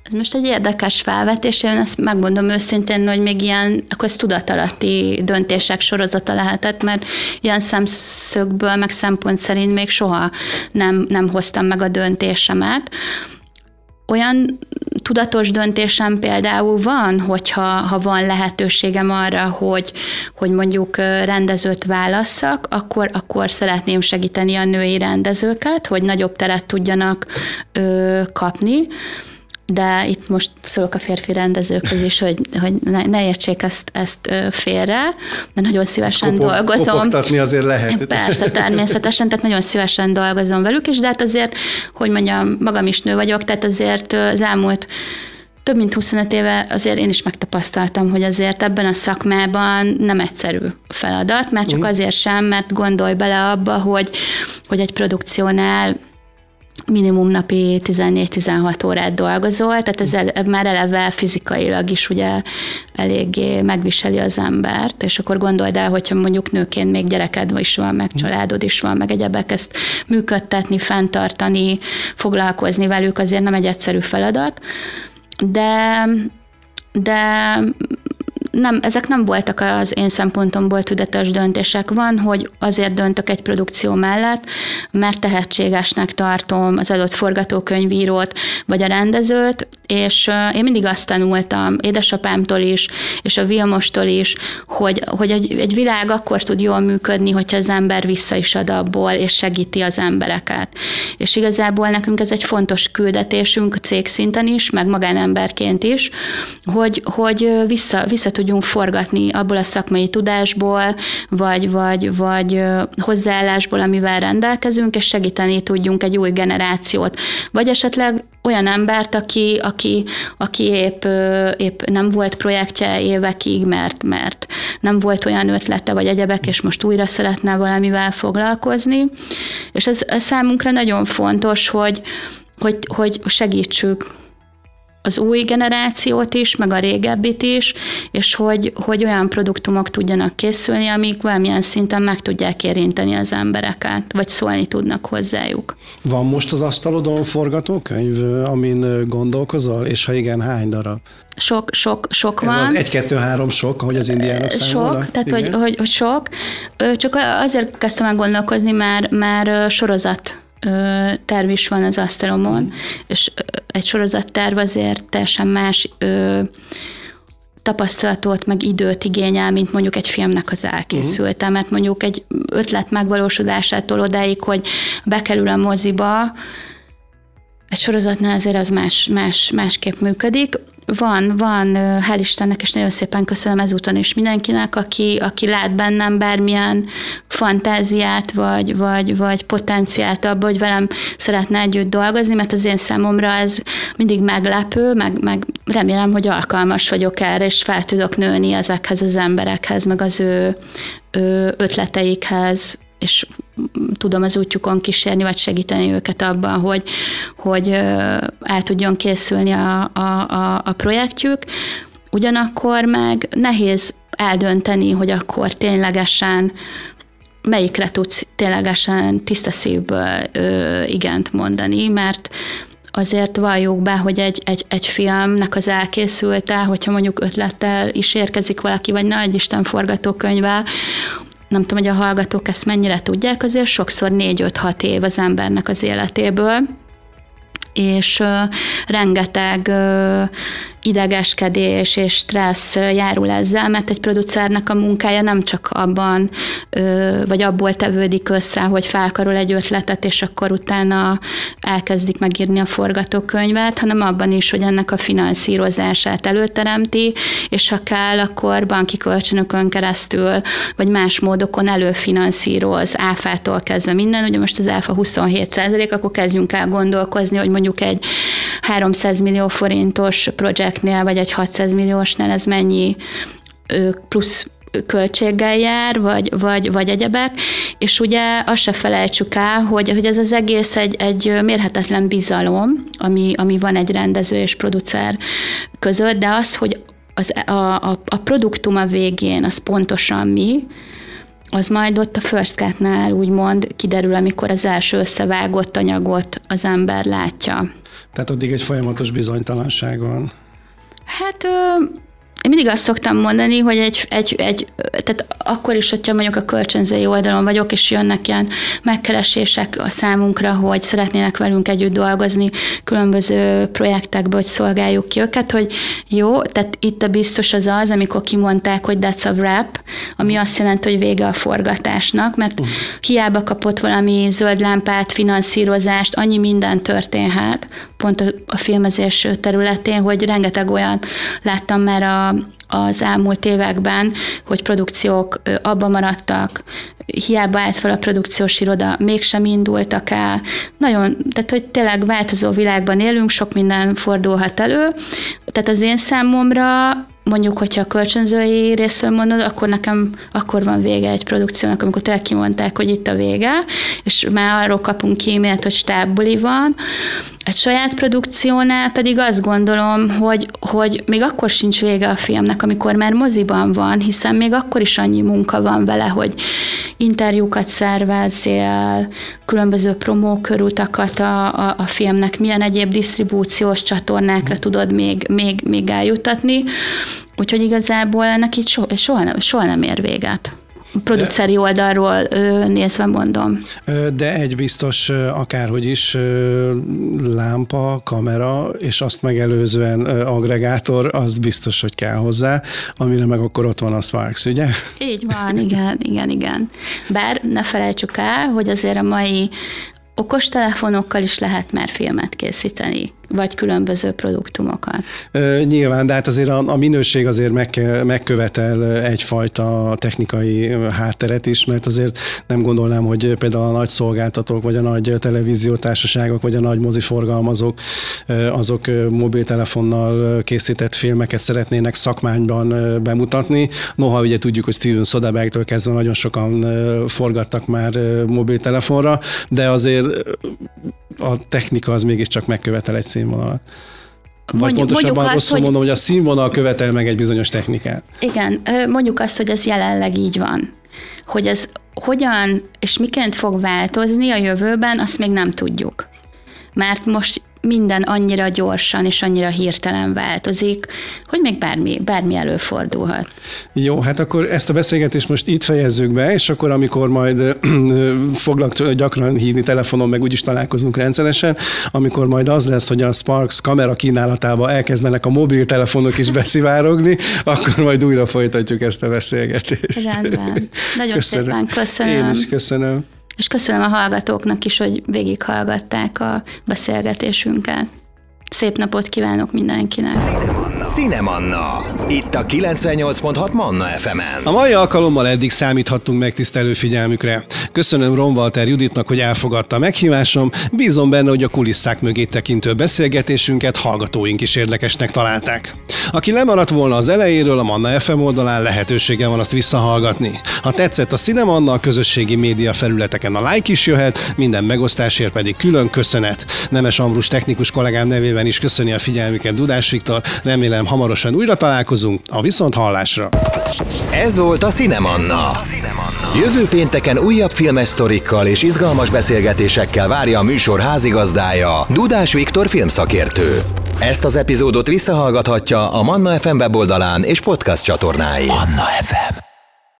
Ez most egy érdekes felvetés, én ezt megmondom őszintén, hogy még ilyen, akkor ez tudatalatti döntések sorozata lehetett, mert ilyen szemszögből, meg szempont szerint még soha nem, nem hoztam meg a döntésemet. Olyan tudatos döntésem például van, hogyha ha van lehetőségem arra, hogy, hogy mondjuk rendezőt válasszak, akkor, akkor szeretném segíteni a női rendezőket, hogy nagyobb teret tudjanak ö, kapni de itt most szólok a férfi rendezőkhöz is, hogy, hogy ne, ne értsék ezt, ezt félre, mert nagyon szívesen Kopog, dolgozom. Kopogtatni azért lehet. Persze, természetesen, tehát nagyon szívesen dolgozom velük is, de hát azért, hogy mondjam, magam is nő vagyok, tehát azért az elmúlt több mint 25 éve azért én is megtapasztaltam, hogy azért ebben a szakmában nem egyszerű feladat, mert csak mhm. azért sem, mert gondolj bele abba, hogy, hogy egy produkciónál minimum napi 14-16 órát dolgozol, tehát ez már eleve fizikailag is ugye eléggé megviseli az embert, és akkor gondold el, hogyha mondjuk nőként még gyereked is van, meg családod is van, meg egyebek ezt működtetni, fenntartani, foglalkozni velük azért nem egy egyszerű feladat, de de nem, ezek nem voltak az én szempontomból tudatos döntések. Van, hogy azért döntök egy produkció mellett, mert tehetségesnek tartom az adott forgatókönyvírót, vagy a rendezőt, és én mindig azt tanultam, édesapámtól is, és a Vilmostól is, hogy, hogy egy, egy világ akkor tud jól működni, hogyha az ember vissza is ad abból, és segíti az embereket. És igazából nekünk ez egy fontos küldetésünk cégszinten is, meg magánemberként is, hogy, hogy vissza, vissza tudjunk forgatni abból a szakmai tudásból, vagy, vagy, vagy hozzáállásból, amivel rendelkezünk, és segíteni tudjunk egy új generációt. Vagy esetleg olyan embert, aki, aki, aki épp, épp nem volt projektje évekig, mert, mert nem volt olyan ötlete, vagy egyebek, és most újra szeretne valamivel foglalkozni. És ez, ez számunkra nagyon fontos, hogy, hogy, hogy segítsük az új generációt is, meg a régebbit is, és hogy, hogy olyan produktumok tudjanak készülni, amik valamilyen szinten meg tudják érinteni az embereket, vagy szólni tudnak hozzájuk. Van most az asztalodon forgatókönyv, amin gondolkozol, és ha igen, hány darab? Sok, sok, sok Ez van. az egy, kettő, három sok, ahogy az indiánok számolnak? Sok, tehát hogy, hogy, hogy sok. Csak azért kezdtem el gondolkozni, már, már sorozat terv is van az asztalomon, és egy sorozatterv azért teljesen más tapasztalatot, meg időt igényel, mint mondjuk egy filmnek az elkészülte, uh-huh. mert mondjuk egy ötlet megvalósodásától odáig, hogy bekerül a moziba, egy sorozatnál azért az más, más, másképp működik. Van, van, hál' Istennek, és nagyon szépen köszönöm ezúton is mindenkinek, aki, aki lát bennem bármilyen fantáziát, vagy, vagy, vagy potenciált abba, hogy velem szeretne együtt dolgozni, mert az én számomra ez mindig meglepő, meg, meg remélem, hogy alkalmas vagyok erre, és fel tudok nőni ezekhez az emberekhez, meg az ő, ő ötleteikhez, és tudom az útjukon kísérni, vagy segíteni őket abban, hogy, hogy el tudjon készülni a, a, a, projektjük. Ugyanakkor meg nehéz eldönteni, hogy akkor ténylegesen melyikre tudsz ténylegesen tiszta szívből ö, igent mondani, mert azért valljuk be, hogy egy, egy, egy filmnek az elkészülte, hogyha mondjuk ötlettel is érkezik valaki, vagy nagy Isten forgatókönyvvel, nem tudom, hogy a hallgatók ezt mennyire tudják, azért sokszor 4-5-6 év az embernek az életéből, és rengeteg idegeskedés és stressz járul ezzel, mert egy producernek a munkája nem csak abban, vagy abból tevődik össze, hogy felkarol egy ötletet, és akkor utána elkezdik megírni a forgatókönyvet, hanem abban is, hogy ennek a finanszírozását előteremti, és ha kell, akkor banki kölcsönökön keresztül, vagy más módokon előfinanszíroz, áfától kezdve minden, ugye most az áfa 27 százalék, akkor kezdjünk el gondolkozni, hogy mondjuk egy 300 millió forintos projektnél, vagy egy 600 milliósnál ez mennyi plusz költséggel jár, vagy, vagy, vagy egyebek, és ugye azt se felejtsük el, hogy, hogy ez az egész egy, egy mérhetetlen bizalom, ami, ami van egy rendező és producer között, de az, hogy az, a, a, a produktum a végén az pontosan mi, az majd ott a First Cut-nál úgymond kiderül, amikor az első összevágott anyagot az ember látja. Tehát addig egy folyamatos bizonytalanság van. Hát én mindig azt szoktam mondani, hogy egy, egy, egy, tehát akkor is, hogyha mondjuk a kölcsönzői oldalon vagyok, és jönnek ilyen megkeresések a számunkra, hogy szeretnének velünk együtt dolgozni különböző projektekbe, hogy szolgáljuk ki őket, hogy jó, tehát itt a biztos az az, amikor kimondták, hogy that's a wrap, ami azt jelenti, hogy vége a forgatásnak, mert uh-huh. hiába kapott valami zöld lámpát, finanszírozást, annyi minden történhet, pont a filmezés területén, hogy rengeteg olyan láttam már a az elmúlt években, hogy produkciók abba maradtak, hiába állt fel a produkciós iroda, mégsem indultak el. Nagyon, tehát hogy tényleg változó világban élünk, sok minden fordulhat elő. Tehát az én számomra mondjuk, hogyha a kölcsönzői részről mondod, akkor nekem akkor van vége egy produkciónak, amikor tényleg kimondták, hogy itt a vége, és már arról kapunk e-mailt, hogy stábbuli van. Egy saját produkciónál pedig azt gondolom, hogy, hogy még akkor sincs vége a filmnek, amikor már moziban van, hiszen még akkor is annyi munka van vele, hogy interjúkat szervezzél, különböző promókörutakat a, a, a filmnek, milyen egyéb disztribúciós csatornákra tudod még, még, még eljutatni. Úgyhogy igazából ennek így soha, soha, soha nem ér véget produceri oldalról nézve mondom. De egy biztos, akárhogy is, lámpa, kamera, és azt megelőzően agregátor, az biztos, hogy kell hozzá, amire meg akkor ott van a Sparks, ugye? Így van, igen, igen, igen. Bár ne felejtsük el, hogy azért a mai okostelefonokkal is lehet már filmet készíteni vagy különböző produktumokat. Nyilván, de hát azért a, a minőség azért meg, megkövetel egyfajta technikai hátteret is, mert azért nem gondolnám, hogy például a nagy szolgáltatók, vagy a nagy televíziótársaságok, vagy a nagy moziforgalmazók, azok mobiltelefonnal készített filmeket szeretnének szakmányban bemutatni. Noha ugye tudjuk, hogy Steven Soderbergh-től kezdve nagyon sokan forgattak már mobiltelefonra, de azért a technika az mégiscsak megkövetel egy színvonalat. Vagy mondjuk, pontosabban mondjuk azt, hogy... mondom, hogy a színvonal követel meg egy bizonyos technikát. Igen, mondjuk azt, hogy ez jelenleg így van. Hogy ez hogyan és miként fog változni a jövőben, azt még nem tudjuk. Mert most minden annyira gyorsan és annyira hirtelen változik, hogy még bármi, bármi előfordulhat. Jó, hát akkor ezt a beszélgetést most itt fejezzük be, és akkor amikor majd foglak gyakran hívni telefonon, meg úgyis találkozunk rendszeresen, amikor majd az lesz, hogy a Sparks kamera kínálatába elkezdenek a mobiltelefonok is beszivárogni, akkor majd újra folytatjuk ezt a beszélgetést. Rendben. Nagyon köszönöm. szépen köszönöm. Én is köszönöm. És köszönöm a hallgatóknak is, hogy végighallgatták a beszélgetésünket. Szép napot kívánok mindenkinek! Cinemanna. Itt a 98.6 Manna FM-en. A mai alkalommal eddig számíthattunk megtisztelő figyelmükre. Köszönöm Ron Walter Juditnak, hogy elfogadta a meghívásom. Bízom benne, hogy a kulisszák mögé tekintő beszélgetésünket hallgatóink is érdekesnek találták. Aki lemaradt volna az elejéről, a Manna FM oldalán lehetősége van azt visszahallgatni. Ha tetszett a Cinemanna, a közösségi média felületeken a like is jöhet, minden megosztásért pedig külön köszönet. Nemes Ambrus technikus kollégám nevében is köszöni a figyelmüket Dudás Viktor, remélem hamarosan újra találkozunk, a viszont hallásra. Ez volt a Cinemanna. Jövő pénteken újabb filmes sztorikkal és izgalmas beszélgetésekkel várja a műsor házigazdája, Dudás Viktor filmszakértő. Ezt az epizódot visszahallgathatja a Manna FM weboldalán és podcast csatornáin. Manna FM.